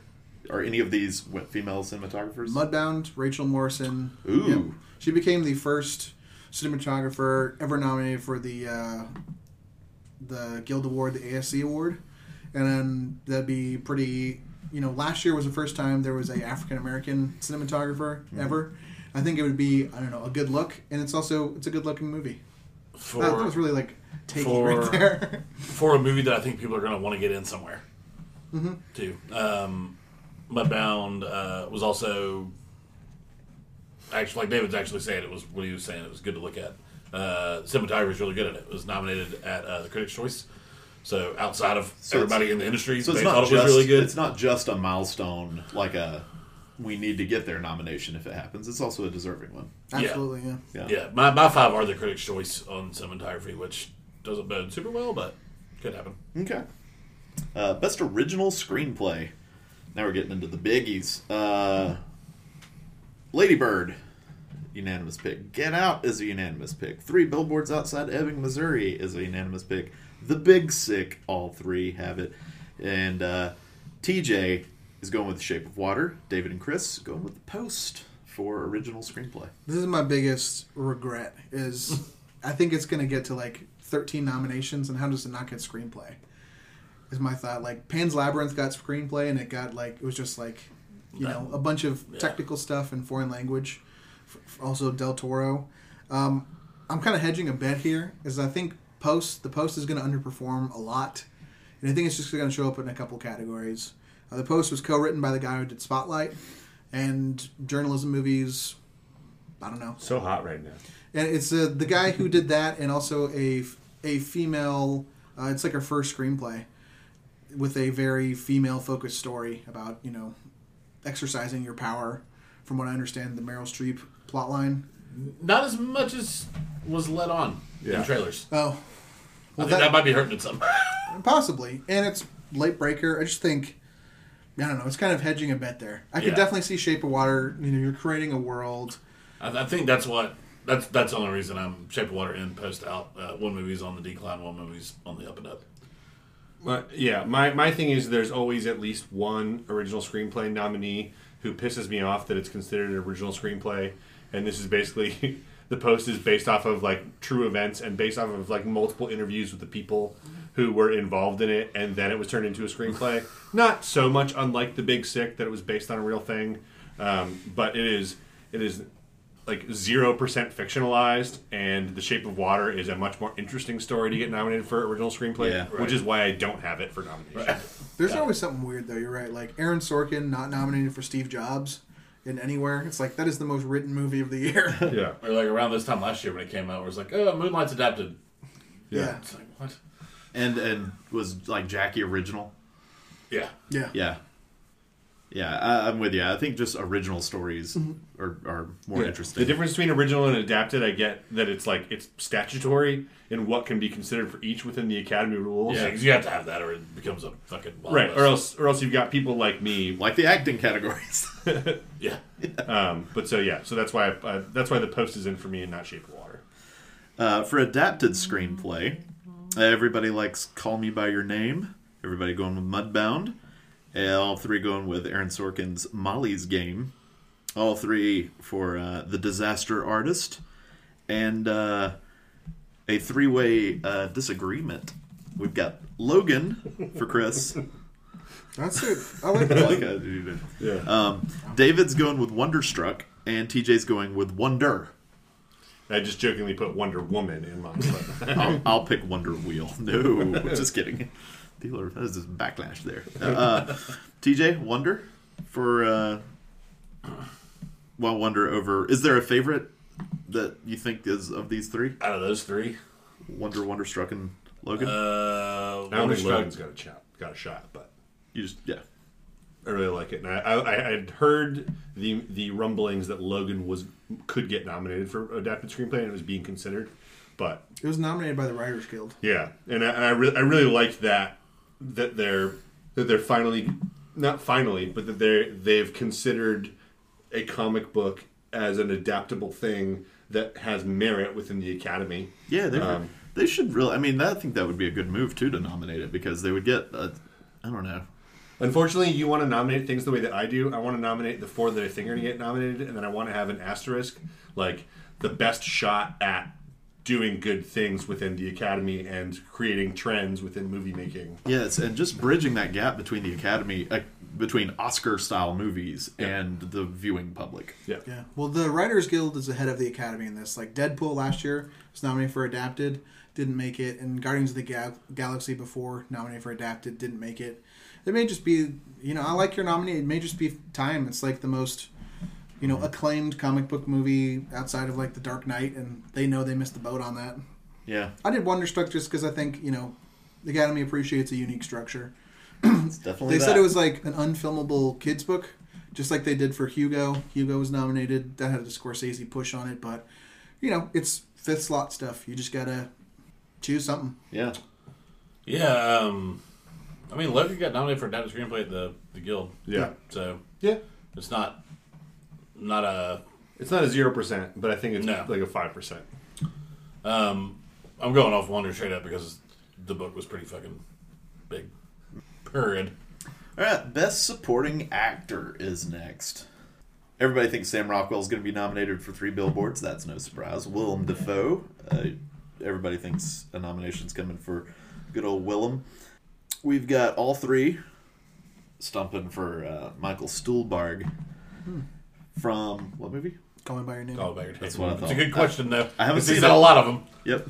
Are any of these w- female cinematographers? Mudbound, Rachel Morrison. Ooh. She became the first cinematographer ever nominated for the uh, the Guild Award, the ASC Award, and then that'd be pretty. You know, last year was the first time there was a African American cinematographer ever. I think it would be I don't know a good look, and it's also it's a good looking movie. For that, that was really like taking for- right there. for a movie that I think people are going to want to get in somewhere. Mm-hmm. Too. Um, Mudbound uh, was also actually like David's actually saying it was what he was saying. It was good to look at. Uh, cinematography was really good at it. It was nominated at uh, the Critics' Choice. So outside of So everybody it's- in the industry, So they it's thought not it just was really good. It's not just a milestone like a we need to get their nomination if it happens. It's also a deserving one. Absolutely, yeah. Yeah. Yeah, my, my five are the Critics' Choice on cinematography, which doesn't bode super well, but could happen. Okay. Uh, best original screenplay. Now we're getting into the biggies. Uh, Lady Bird, unanimous pick. Get Out is a unanimous pick. Three Billboards Outside Ebbing, Missouri is a unanimous pick. The Big Sick, all three have it. And uh, TJ is going with The Shape of Water. David and Chris going with The Post for original screenplay. This is my biggest regret. Is I think it's going to get to like 13 nominations, and how does it not get screenplay? Is my thought. Like Pan's Labyrinth got screenplay, and it got like it was just like you know a bunch of Yeah. technical stuff in foreign language. Also Del Toro. Um, I'm kind of hedging a bet here, is I think Post the Post is going to underperform a lot, and I think it's just going to show up in a couple categories. Uh, the Post was co-written by the guy who did Spotlight, and journalism movies. I don't know. so hot right now. And it's uh, the guy who did that, and also a a female. Uh, it's like her first screenplay with a very female focused story about you know exercising your power. From what I understand, the Meryl Streep plotline. Not as much as was let on Yeah. in trailers. Oh, I think that- that, might be hurting it some. Possibly, and it's late breaker. I just think, I don't know. It's kind of hedging a bet there. I could Yeah. definitely see Shape of Water. You know, you're creating a world. I, I think that's what that's that's the only reason I'm Shape of Water in post out. Uh, one movie's on the decline, one movie's on the up and up. But yeah, my, my thing is there's always at least one original screenplay nominee who pisses me off that it's considered an original screenplay, and this is basically the post is based off of like true events and based off of like multiple interviews with the people who were involved in it, and then it was turned into a screenplay. Not so much unlike The Big Sick that it was based on a real thing, um, but it is it is like zero percent fictionalized, and The Shape of Water is a much more interesting story to get nominated for original screenplay, Yeah. which is why I don't have it for nomination. There's always something weird though. You're right. Like Aaron Sorkin not nominated for Steve Jobs in anywhere. It's like that is the most written movie of the year. yeah, Or like around this time last year when it came out, where it's like, oh, Moonlight's adapted. yeah. It's like what? And and was like Jackie original. Yeah, Yeah. Yeah. Yeah, I, I'm with you. I think just original stories are, are more Yeah. interesting. The difference between original and adapted, I get that it's like it's statutory in what can be considered for each within the Academy rules. yeah, because you have to have that, or it becomes a fucking wild Right, west. or else, or else you've got people like me. like the acting categories. Yeah, Um, but so yeah, so that's why I, uh, that's why the post is in for me and not Shape of Water. Uh, for adapted screenplay, everybody likes Call Me By Your Name. Everybody going with Mudbound. And all three going with Aaron Sorkin's Molly's Game. All three for uh, The Disaster Artist. And uh, a three way uh, disagreement. We've got Logan for Chris. That's it. I like I like how you did. Yeah. Um, David's going with Wonderstruck, and TJ's going with Wonder. I just jokingly put Wonder Woman in mine. But I'll, I'll pick Wonder Wheel. No, just kidding. Dealer, that is just backlash there. Uh, TJ, Wonder for uh, well, Wonder over. Is there a favorite that you think is of these three? out of those three, Wonder, Wonderstruck, and Logan. uh, I don't think Wonderstruck. Logan's got a shot. Got a shot, but you just yeah. I really like it. And I, I, I had heard the the rumblings that Logan was could get nominated for adapted screenplay and it was being considered, but It was nominated by the Writers Guild. Yeah, and I, I, re- I really liked that that they're that they're finally not finally, but that they they've considered a comic book as an adaptable thing that has merit within the Academy. Yeah, they Um, they should really. I mean, I think that would be a good move too to nominate it because they would get. I I don't know. Unfortunately, you want to nominate things the way that I do. I want to nominate the four that I think are going to get nominated, and then I want to have an asterisk like the best shot at doing good things within the Academy and creating trends within movie making. Yes, and just bridging that gap between the Academy, uh, between Oscar style movies and the viewing public. Yeah. Yeah. Well, the Writers Guild is ahead of the Academy in this. Like Deadpool last year was nominated for adapted, didn't make it, and Guardians of the Ga- Galaxy before nominated for adapted, didn't make it. It may just be, you know, I like your nominee. It may just be time. It's like the most, you know, acclaimed comic book movie outside of like The Dark Knight, and they know they missed the boat on that. Yeah, I did Wonderstruck just because I think you know, the Academy appreciates a unique structure. it's definitely. They said it was like an unfilmable kids book, just like they did for Hugo. Hugo was nominated. That had a Scorsese push on it, but you know, it's fifth slot stuff. You just gotta choose something. Yeah, Yeah, um, I mean, Logan got nominated for adapted screenplay at the the Guild. Yeah. So Yeah. it's not not a. It's not a zero percent, but I think it's No. like a five percent. Um, I'm going off Wonder straight up because the book was pretty fucking big. Period. All right, best supporting actor is next. Everybody thinks Sam Rockwell is going to be nominated for three billboards. That's no surprise. Willem Dafoe. Uh, everybody thinks a nomination's coming for good old Willem. We've got all three stumping for uh, Michael Stuhlbarg from what movie? Call me by your name. Call it back. That's what I thought. It's a good question though. I haven't He's seen had it. a lot of them. Yep.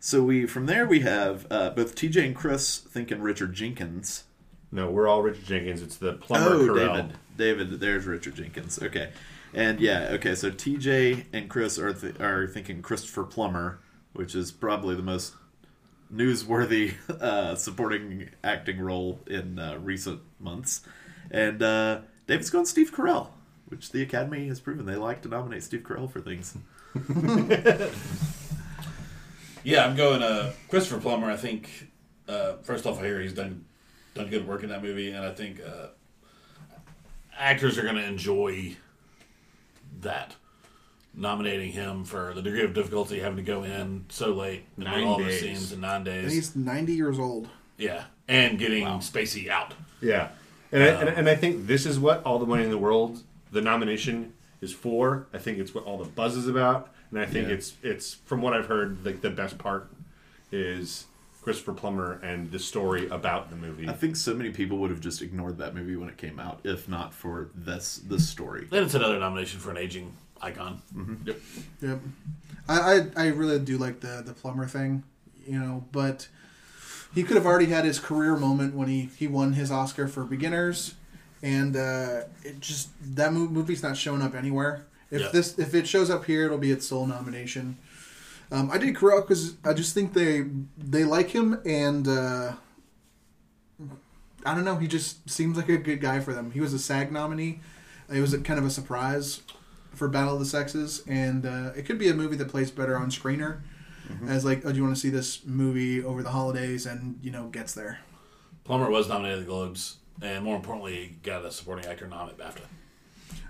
So we from there we have uh, both TJ and Chris thinking Richard Jenkins. No, we're all Richard Jenkins. It's the plumber Oh, Carell. David. David, there's Richard Jenkins. Okay, and yeah, okay. So TJ and Chris are th- are thinking Christopher Plummer, which is probably the most newsworthy uh, supporting acting role in uh, recent months, and uh, David's going Steve Carell, which the Academy has proven they like to nominate Steve Carell for things. Yeah, I'm going. Uh, Christopher Plummer. I think. Uh, first off, I hear he's done done good work in that movie, and I think uh, actors are going to enjoy that. Nominating him for the degree of difficulty having to go in so late and Nine do all the scenes in nine And days. he's 90 years old. Yeah, and getting Spacey out. Yeah, and, I, and and I think this is what all the money in the world the nomination is for. I think it's what all the buzz is about, and I think Yeah. it's it's from what I've heard, like the best part is Christopher Plummer and the story about the movie. I think so many people would have just ignored that movie when it came out, if not for this this story. Then it's another nomination for an aging icon. Mm-hmm. Yep. Yep. I, I, I really do like the, the plumber thing, you know, but he could have already had his career moment when he, he won his Oscar for beginners. And uh, it just that movie's not showing up anywhere. If Yeah. this if it shows up here, it'll be its sole nomination. Um, I did Carell because I just think they they like him, and uh, I don't know. He just seems like a good guy for them. He was a SAG nominee. It was a, kind of a surprise for Battle of the Sexes, and uh, it could be a movie that plays better on screener. As like, oh, do you want to see this movie over the holidays? And you know, gets there. Plummer was nominated at the Globes, and more importantly, he got a supporting actor nom at BAFTA.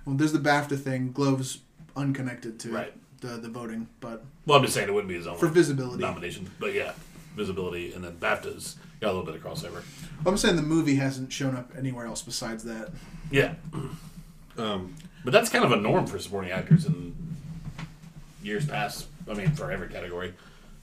Well, there's the BAFTA thing. Glove's unconnected to Right. the the voting, but Well, I'm just saying it wouldn't be his own for visibility, nomination, but yeah, visibility, and then BAFTA's got a little bit of crossover. I'm saying the movie hasn't shown up anywhere else besides that. Yeah, um, but that's kind of a norm for supporting actors in years past. I mean, for every category,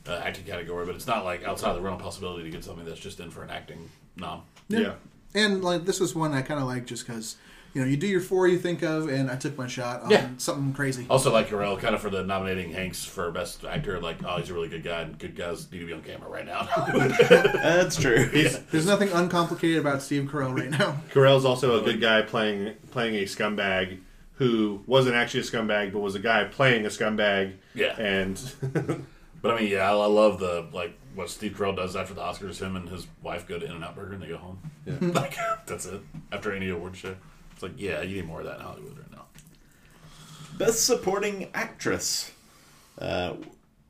uh, acting category, but it's not like outside of the realm of possibility to get something that's just in for an acting nom. yeah. And like this is one I kind of like just because you know you do your four you think of, and I took my shot on Yeah. something crazy. Also, like Carell, kind of for the nominating Hanks for best actor, like oh, he's a really good guy, and good guys need to be on camera right now. That's true. There's nothing uncomplicated about Steve Carell right now. Carell's also a good guy playing playing a scumbag who wasn't actually a scumbag, but was a guy playing a scumbag. Yeah. and But I mean, yeah, I, I love the like what Steve Carell does after the Oscars. Him and his wife go to In and Out Burger and they go home. Yeah. like that's it. After any award show, it's like yeah, you need more of that in Hollywood right now. Best Supporting Actress. Uh,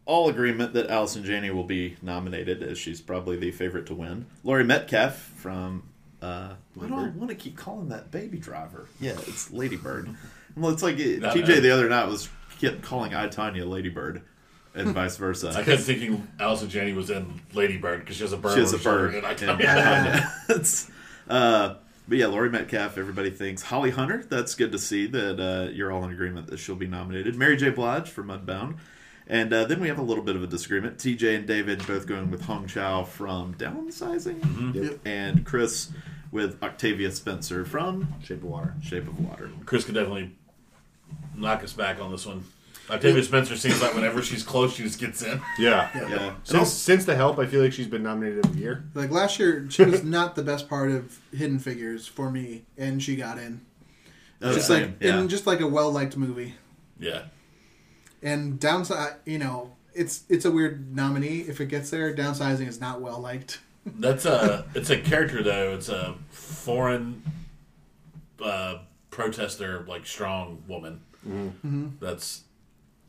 all agreement that Allison Janney will be nominated, as she's probably the favorite to win. Laurie Metcalf from. Uh, why do I want to keep calling that Baby Driver? Yeah, it's Ladybird. Well, it's like No, TJ no. the other night was kept calling I Tonya Ladybird, and vice versa. I kept thinking Allison Janney was in Lady Bird because she has a bird. She has a her shoulder, bird. and I and yeah. It's, uh, but yeah, Laurie Metcalf, everybody thinks. Holly Hunter, that's good to see that uh, you're all in agreement that she'll be nominated. Mary J. Blige for Mudbound. And uh, then we have a little bit of a disagreement. TJ and David both going with Hong Chau from Downsizing. Mm-hmm. Yep. Yep. And Chris with Octavia Spencer from Shape of Water. Shape of Water. Chris could definitely knock us back on this one. Octavia Spencer seems like whenever she's close, she just gets in. Yeah. Yeah. Since since the help, I feel like she's been nominated every year. Like last year, she was not the best part of Hidden Figures for me, and she got in. Oh, Just same. like yeah. in just like a well liked movie. Yeah, And downside, you know, it's it's a weird nominee if it gets there. Downsizing is not well liked. that's a it's a character though. It's a foreign uh, protester, like strong woman. That's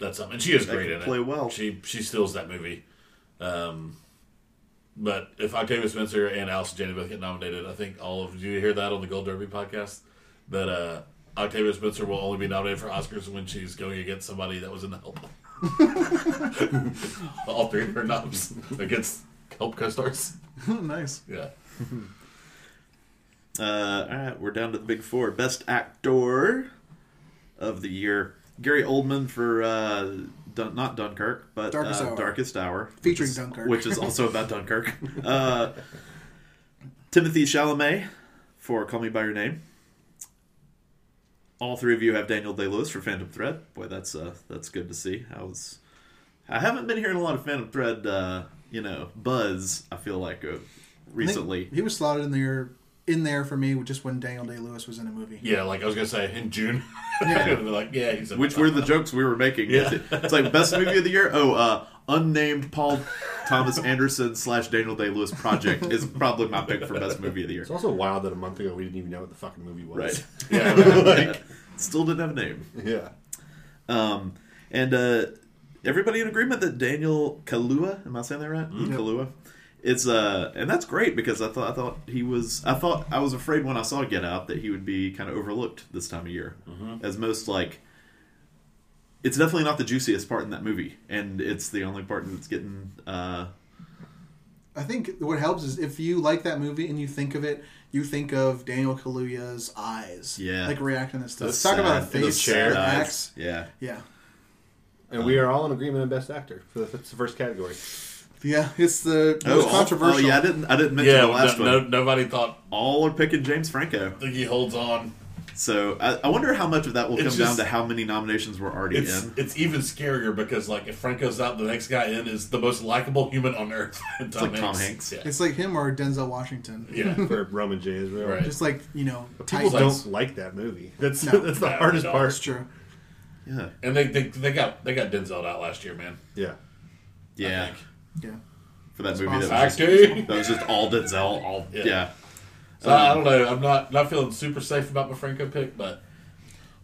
that's something. And she is great in play it. well. She she steals that movie. Um, but if Octavia Spencer and Allison Janney both get nominated, I think all of you hear that on the Gold Derby podcast that uh, Octavia Spencer will only be nominated for Oscars when she's going against somebody that was in the Help. all three of her noms against Help co-stars. nice. Yeah. Uh, all right, we're down to the big four. Best actor of the year: Gary Oldman for uh, Dun- not Dunkirk, but Darkest uh, Hour. Darkest Hour, which Featuring is- Dunkirk. which is also about Dunkirk. Uh, Timothée Chalamet for Call Me by Your Name. All three of you have Daniel Day Lewis for Phantom Thread. Boy, that's uh, that's good to see. I was, I haven't been hearing a lot of Phantom Thread, uh, you know, buzz. I feel like uh, I recently. he was slotted in there in there for me just when Daniel Day Lewis was in a movie. Yeah, like I was gonna say in June. Yeah. Like, yeah, he's Which were the jokes we were making. Yeah. It's like best movie of the year. Oh, uh, unnamed Paul Thomas Anderson slash Daniel Day Lewis project is probably my pick for best movie of the year. It's also wild that a month ago we didn't even know what the fucking movie was. Right. Yeah, like, still didn't have a name. Yeah. Um, and uh, everybody in agreement that Daniel Kalua, am I saying that right? Kalua. It's uh, and that's great because I thought I thought he was I thought I was afraid when I saw Get Out that he would be kind of overlooked this time of year, as most like. It's definitely not the juiciest part in that movie, and it's the only part that's getting. Uh, I think what helps is if you like that movie and you think of it, you think of Daniel Kaluuya's eyes. Yeah. Like reacting to stuff. those Talk about a face sad that eyes. acts. Yeah, Yeah. And we are all in agreement on best actor for the, the first category. Yeah, it's the Oh, most all- controversial. Oh, yeah, I didn't. I didn't mention Yeah, the last no, one. no, nobody thought All are picking James Franco. think he holds on. So I, I wonder how much of that will It's come down to how many nominations we're already It's in. it's even scarier because like if Franco's out, the next guy in is the most likable human on earth. Tom like Tom Hanks. Yeah. It's like him or Denzel Washington. yeah. For Roman J. Israel. Right. Just like, you know, People tight- don't like that movie. That's No. that's the No, hardest no. part. That's true. Yeah, And they, they they got they got Denzel out last year, man. Yeah. yeah. I think. Yeah. For that movie, awesome. that was, just, that was just all Denzel. All Yeah. yeah. So I um, don't know. I'm not not feeling super safe about my Franco pick, but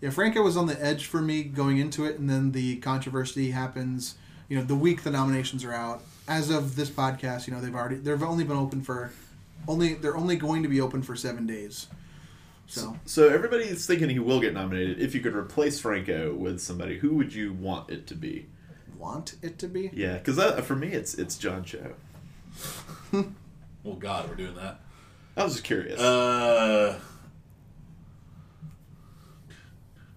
Yeah, Franco was on the edge for me going into it, and then the controversy happens. You know, the week the nominations are out. As of this podcast, you know they've already they've only been open for only they're only going to be open for seven days. So So everybody's thinking he will get nominated. If you could replace Franco with somebody, who would you want it to be? Want it to be? Yeah, because for me, it's it's John Cho. well, God, we're doing that. I was just curious. Uh,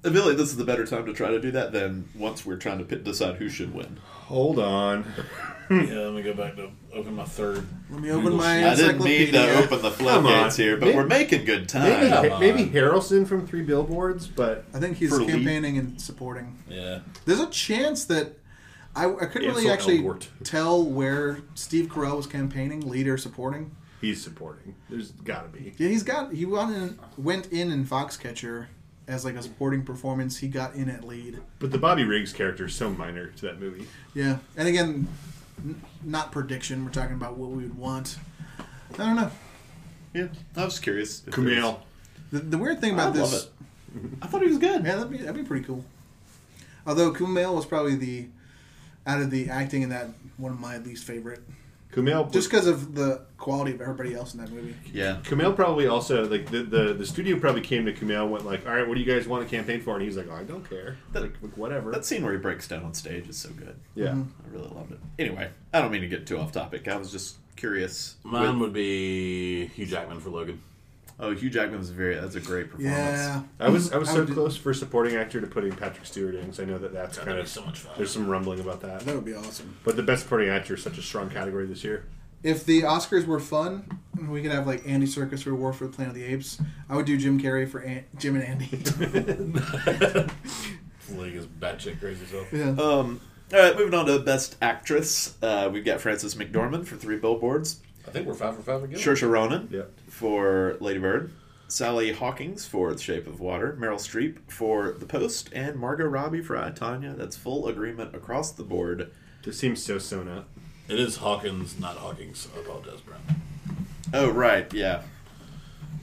I feel like this is the better time to try to do that than once we're trying to pit, decide who should win. Hold on. yeah. Let me go back to open my third. Let me open Google my. I didn't mean to open the Come floodgates here, but Maybe- we're making good time. Maybe, maybe. Harrelson from Three Billboards, but I think he's For lead? campaigning and supporting. Yeah. There's a chance that I, I couldn't really Ansel actually Elgort. tell where Steve Carell was campaigning, leader, supporting. he's supporting. There's got to be. Yeah, he's got he went in, went in in Foxcatcher as like a supporting performance. He got in at lead. But the Bobby Riggs character is so minor to that movie. Yeah, and again, n- not prediction. We're talking about what we would want. I don't know. Yeah, I was curious. if Kumail. The, the weird thing there's- I about love this, it. I thought he was good. yeah, that'd be that'd be pretty cool. Although Kumail was probably the out of the acting in that one of my least favorite, Kumail. just because of the quality of everybody else in that movie. Yeah, Kumail probably also like the, the the studio probably came to Kumail and went like, all right, what do you guys want to campaign for? And he's like, oh, I don't care. That- like, like, whatever. that scene where he breaks down on stage is so good. yeah. Mm-hmm. I really loved it. Anyway, I don't mean to get too off topic. I was just curious. Mine with- would be Hugh Jackman for Logan. Oh, Hugh Jackman was very. That's a great performance. Yeah, I was I was I so would- close for supporting actor to putting Patrick Stewart in because I know that that's God, kind that'd of be so much fun. There's some rumbling about that. that would be awesome. But the best supporting actor is such a strong category this year. If the Oscars were fun, we could have like Andy Serkis for War for the Planet of the Apes, I would do Jim Carrey for An- Jim and Andy. League is batshit crazy. So yeah. Um, all right, moving on to Best Actress. Uh, we've got Frances McDormand for Three Billboards, I think we're five for five again. Saoirse Ronan Yeah. for Lady Bird, Sally Hawkins for The Shape of Water, Meryl Streep for The Post, and Margot Robbie for I, Tonya. That's full agreement across the board. This seems so sewn up. It is Hawkins, not Hawkins. I apologize, Brown. Oh, right, yeah.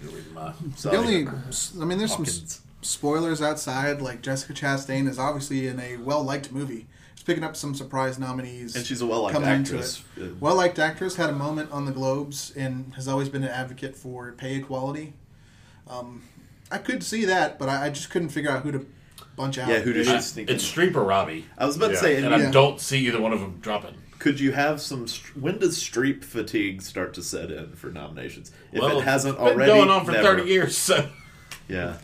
You're reading my. The only, I mean, there's some Hawkins. s- spoilers outside. Like Jessica Chastain is obviously in a well-liked movie. She's picking up some surprise nominees. And she's a well-liked actress. Uh, Well-liked actress had a moment on the Globes and has always been an advocate for pay equality. Um, I could see that, but I, I just couldn't figure out who to bunch out. Yeah, who does I- sneak it's Streep or Robbie, I was about to say, and and I don't see either one of them dropping. could you have some? When does Streep fatigue start to set in for nominations? If well, it hasn't already. it's been already, going on for never. thirty years. So Yeah,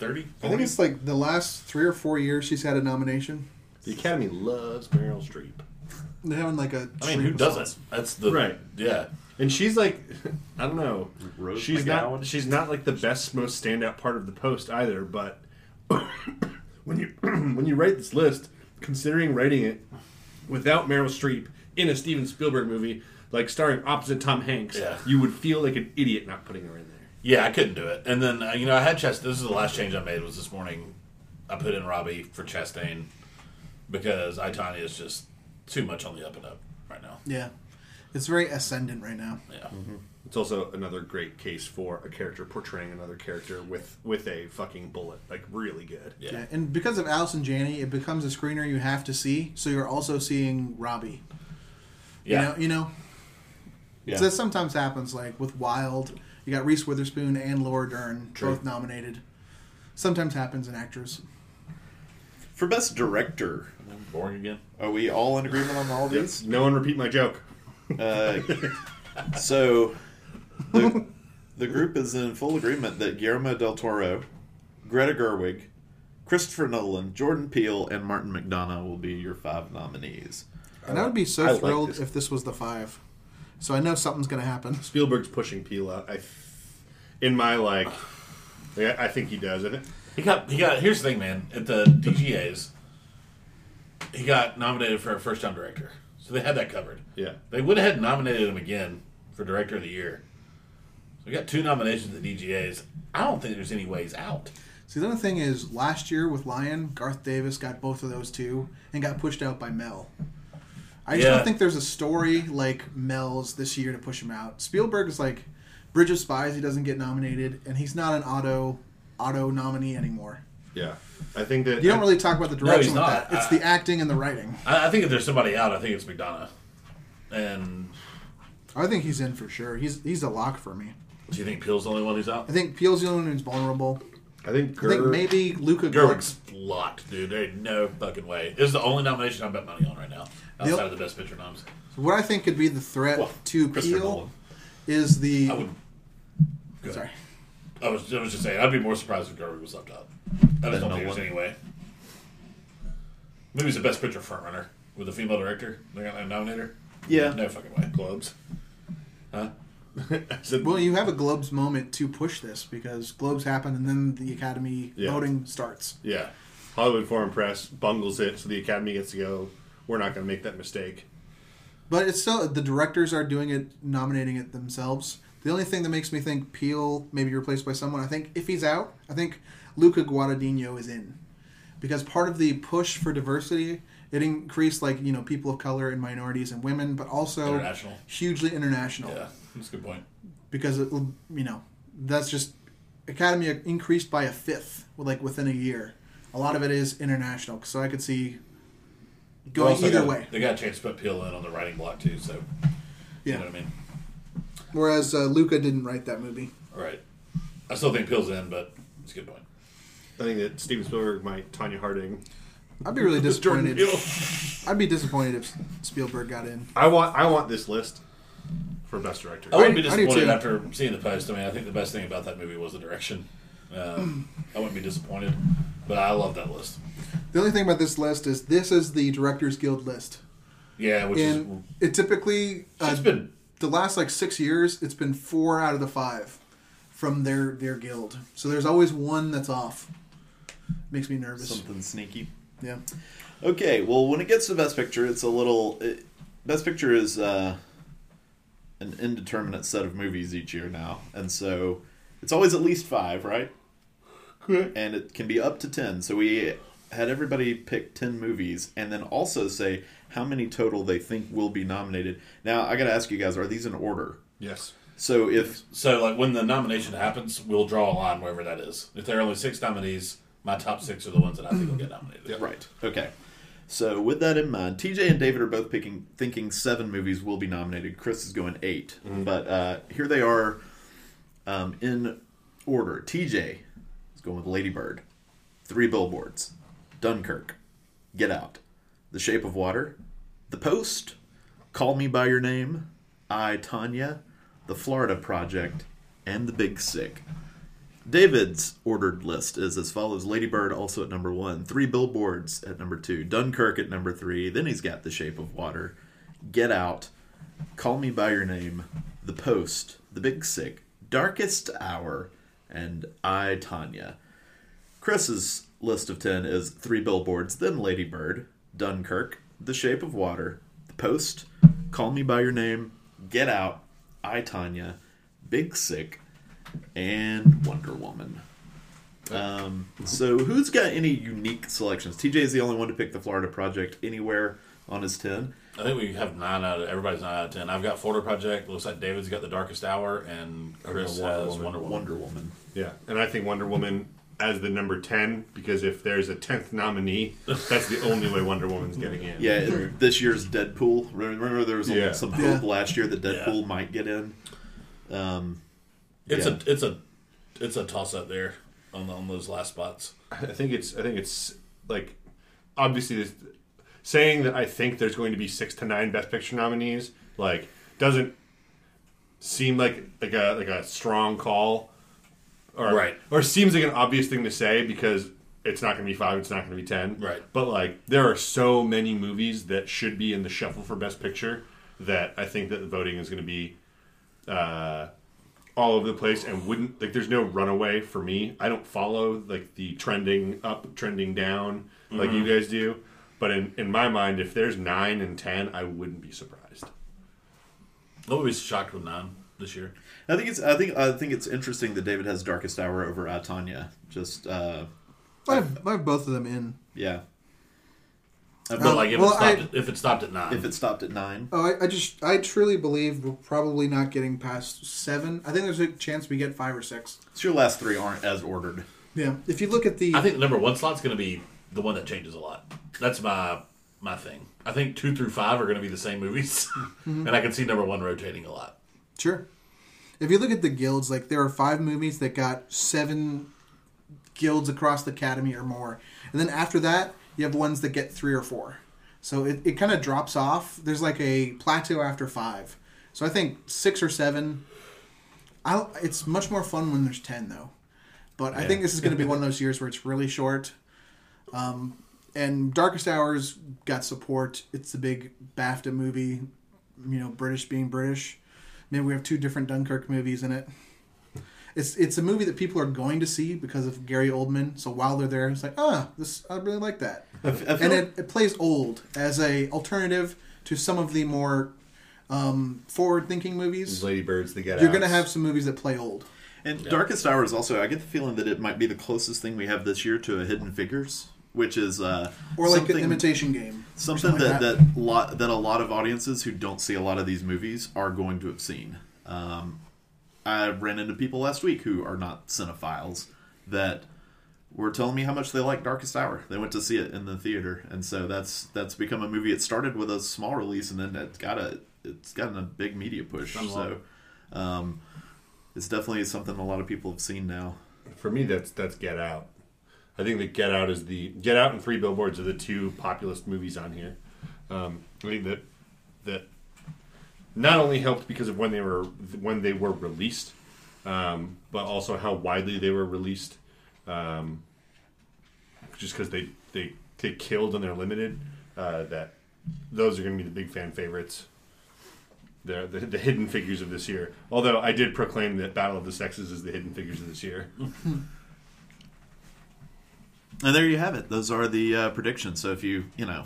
thirty. I think it's like the last three or four years she's had a nomination. The Academy loves Meryl Streep. They're having like a. I mean, who streak doesn't? That's the Right. Yeah. And she's like, I don't know. Rose she's McGowan? not. She's not like the best, most standout part of the post either. But when you when you write this list, considering writing it without Meryl Streep in a Steven Spielberg movie, like starring opposite Tom Hanks, Yeah. you would feel like an idiot not putting her in there. Yeah, I couldn't do it. And then uh, you know, I had Chastain. This is the last change I made. Was this morning. I put in Robbie for Chastain because I Tonya is just too much on the up and up right now. Yeah. It's very ascendant right now. Yeah. Mm-hmm. It's also another great case for a character portraying another character with with a fucking bullet, like really good. Yeah. Yeah, and because of Allison Janney, it becomes a screener you have to see. So you're also seeing Robbie. Yeah. You know, you know? Yeah. So that sometimes happens, like with Wild. You got Reese Witherspoon and Laura Dern True. both nominated. Sometimes happens in actors. For best director, Boring again. are we all in agreement on all these? No one repeat my joke. Uh, so the, the group is in full agreement that Guillermo del Toro, Greta Gerwig, Christopher Nolan, Jordan Peele, and Martin McDonagh will be your five nominees. And I would be so I like thrilled this. if this was the five. So I know something's going to happen. Spielberg's pushing Peele out. I, in my like, yeah, I think he does. I think He got he got. Here's the thing, man. At the DGA's, he got nominated for a first time director, so they had that covered. yeah. They would have had nominated him again for director of the year. So we got two nominations at the DGA's. I don't think there's any ways out. See, the other thing is, last year with Lion, Garth Davis got both of those two and got pushed out by Mel. I just Yeah. don't think there's a story like Mel's this year to push him out. Spielberg is like Bridge of Spies; he doesn't get nominated, and he's not an auto auto nominee anymore. Yeah, I think that You don't really talk about the No, direction he's with not. that. It's I- the acting and the writing. I, I think if there's somebody out, I think it's McDonagh. And I think he's in for sure. He's he's a lock for me. do you think Peele's the only one who's out? I think Peele's the only one who's vulnerable. I think I think maybe Luca Gerwig's locked, dude. There ain't no fucking way. This is the only nomination I bet money on right now, outside Yep. of the Best Picture noms. What I think could be the threat Well, to Christopher Peele is the. I would. Go ahead. Sorry. I was, I was just saying, I'd be more surprised if Gerwig was left out. I just don't think Nolan. there's any way. Movie's the Best Picture frontrunner with a female director. They got a nominator. Yeah. No fucking way. Globes. Huh? I said, Well, you have a Globes moment to push this because Globes happen and then the Academy Yeah. voting starts. yeah, Hollywood Foreign Press bungles it, so the Academy gets to go. We're not going to make that mistake. But it's still the directors are doing it, nominating it themselves. The only thing that makes me think Peele may be replaced by someone, I think if he's out, I think Luca Guadagnino is in, because part of the push for diversity it increased like you know people of color and minorities and women, but also International. hugely international. Yeah, that's a good point. because it, will- you know that's just Academy increased by a fifth, like within a year. A lot of it is international, so I could see going either got- way. They got a chance to put Peele in on the writing block too, so Yeah. you know what I mean. Whereas uh, Luca didn't write that movie. All right. I still think Peele's in, but it's a good point. I think that Steven Spielberg might Tonya Harding. I'd be really disappointed. I'd be disappointed if Spielberg got in. I want I want this list for best director. I wouldn't be I do disappointed too. after seeing the post. I mean, I think the best thing about that movie was the direction. Um, I wouldn't be disappointed, but I love that list. The only thing about this list is this is the Directors Guild list, Yeah, which and it typically uh, it's been the last like six years. It's been four out of the five from their their guild. So there's always one that's off. Makes me nervous. Something sneaky. Yeah. Okay, well, when it gets to Best Picture, it's a little. It, Best Picture is uh, an indeterminate set of movies each year now, and so it's always at least five, right? And it can be up to ten. So we had everybody pick ten movies, and then also say how many total they think will be nominated. Now, I got to ask you guys: Are these in order? Yes. So if so. Like when the nomination happens, we'll draw a line wherever that is. If there are only six nominees, my top six are the ones that I think will get nominated. Right. Okay. So with that in mind, TJ and David are both picking thinking seven movies will be nominated. Chris is going 8 but uh, here they are um, in order. TJ is going with Lady Bird, Three Billboards, Dunkirk, Get Out, The Shape of Water, The Post, Call Me by Your Name, I Tonya, The Florida Project, and The Big Sick. David's ordered list is as follows Lady Bird also at number one, Three Billboards at number two, Dunkirk at number three, then he's got The Shape of Water, Get Out, Call Me By Your Name, The Post, The Big Sick, Darkest Hour, and I, Tonya. Chris's list of 10 is Three Billboards, then Lady Bird, Dunkirk, The Shape of Water, The Post, Call Me By Your Name, Get Out, I, Tonya, Big Sick, and Wonder Woman. Um, so, who's got any unique selections? TJ is the only one to pick the Florida Project anywhere on his 10. I think we have nine out of everybody's nine out of ten. I've got Florida Project. Looks like David's got The Darkest Hour, and Chris Wonder has Woman. Wonder Woman. Wonder Woman. Yeah, and I think Wonder Woman as the number ten because if there's a tenth nominee, that's the only way Wonder Woman's getting in. Yeah, this year's Deadpool. Remember, remember there was a- Yeah. some Yeah. hope last year that Deadpool might get in. Um, It's Yeah. a it's a it's a toss up there on on those last spots. I think it's I think it's like obviously this, saying that I think there's going to be six to nine Best Picture nominees like doesn't seem like like a like a strong call, or Right. or seems like an obvious thing to say because it's not going to be five, it's not going to be ten, Right. But like there are so many movies that should be in the shuffle for Best Picture that I think that the voting is going to be. Uh, all over the place and wouldn't like there's no runaway for me i don't follow like the trending up trending down like you guys do but in, in my mind if there's 9 and 10 i wouldn't be surprised I would be shocked with nine this year. I think it's I think I think it's interesting that David has Darkest Hour over I, Tonya. Just uh, I have, I have both of them in. yeah. Uh, But but like if well, it stopped I- at, if it stopped at nine, if it stopped at nine, Oh, I, I just, I truly believe we're probably not getting past seven. I think there's a chance we get five or six. so your last three aren't as ordered. Yeah. If you look at the, I think the number one slot's going to be the one that changes a lot. That's my my thing. I think two through five are going to be the same movies, and I can see number one rotating a lot. Sure. If you look at the guilds, like there are five movies that got seven guilds across the academy or more, and then after that, you have ones that get three or four. So it, it kind of drops off. There's like a plateau after five. So I think six or seven. I it's much more fun when there's ten though, but I think this is going to be one of those years where it's really short. Um, and Darkest Hours got support. It's a big BAFTA movie. You know, British being British. Maybe we have two different Dunkirk movies in it. It's it's a movie that people are going to see because of Gary Oldman. So while they're there, it's like, ah, this I really like that. I f- I feel And it, it plays old as a alternative to some of the more um, forward thinking movies. Lady Birds, the Get You're going to have some movies that play old. And Darkest Hour is also. I get the feeling that it might be the closest thing we have this year to a Hidden Figures, which is uh, Or like something- an imitation game. or something that like that lot that a lot of audiences who don't see a lot of these movies are going to have seen. Um, I ran into people last week who are not cinephiles that were telling me how much they like Darkest Hour. They went to see it in the theater, and so that's that's become a movie. It started with a small release, and then it's got a it's gotten a big media push. So um, it's definitely something a lot of people have seen now. For me, that's that's Get Out. I think that Get Out is the Get Out and Three Billboards are the two populist movies on here. Um, I think that that not only helped because of when they were when they were released, um, but also how widely they were released. Um, just because they, they they killed and they're limited, uh, that those are going to be the big fan favorites. The, the the hidden figures of this year. Although I did proclaim that Battle of the Sexes is the hidden figures of this year. And there you have it. Those are the uh, predictions. So if you you know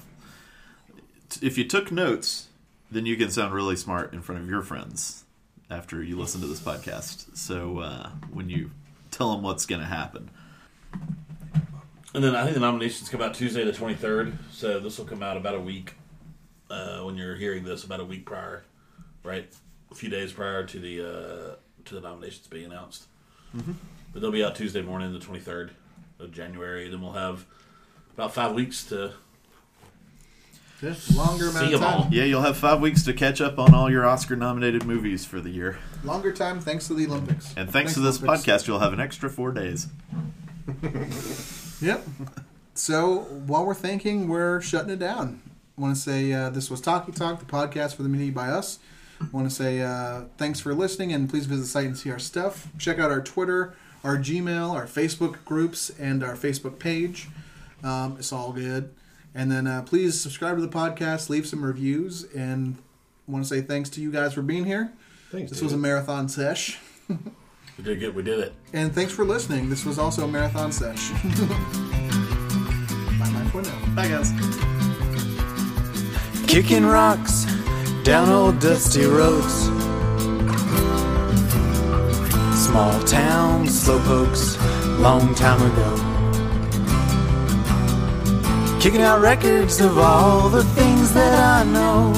t- if you took notes, then you can sound really smart in front of your friends after you listen to this podcast. So uh, when you tell them what's going to happen, And then I think the nominations come out Tuesday the 23rd, so this will come out about a week uh, when you're hearing this, about a week prior, right? A few days prior to the uh, to the nominations being announced. Mm-hmm. But they'll be out Tuesday morning, the 23rd of January. Then we'll have about five weeks to Longer amount see of them all. time. yeah, you'll have five weeks to catch up on all your Oscar-nominated movies for the year. Longer time thanks to the Olympics. And thanks to this Olympics. podcast, you'll have an extra four days. Yep. So while we're thinking, we're shutting it down. I want to say uh, this was Talkie Talk, the podcast for the community by us. I want to say uh, thanks for listening, and please visit the site and see our stuff. Check out our Twitter, our Gmail, our Facebook groups, and our Facebook page. Um, it's all good. And then uh, please subscribe to the podcast, leave some reviews, and want to say thanks to you guys for being here. Thanks. This was a marathon sesh. We did good. We did it. And thanks for listening. This was also a marathon sesh. bye bye for now. Bye, guys. Kicking rocks down old dusty roads. Small town slowpokes, long time ago. Kicking out records of all the things that I know.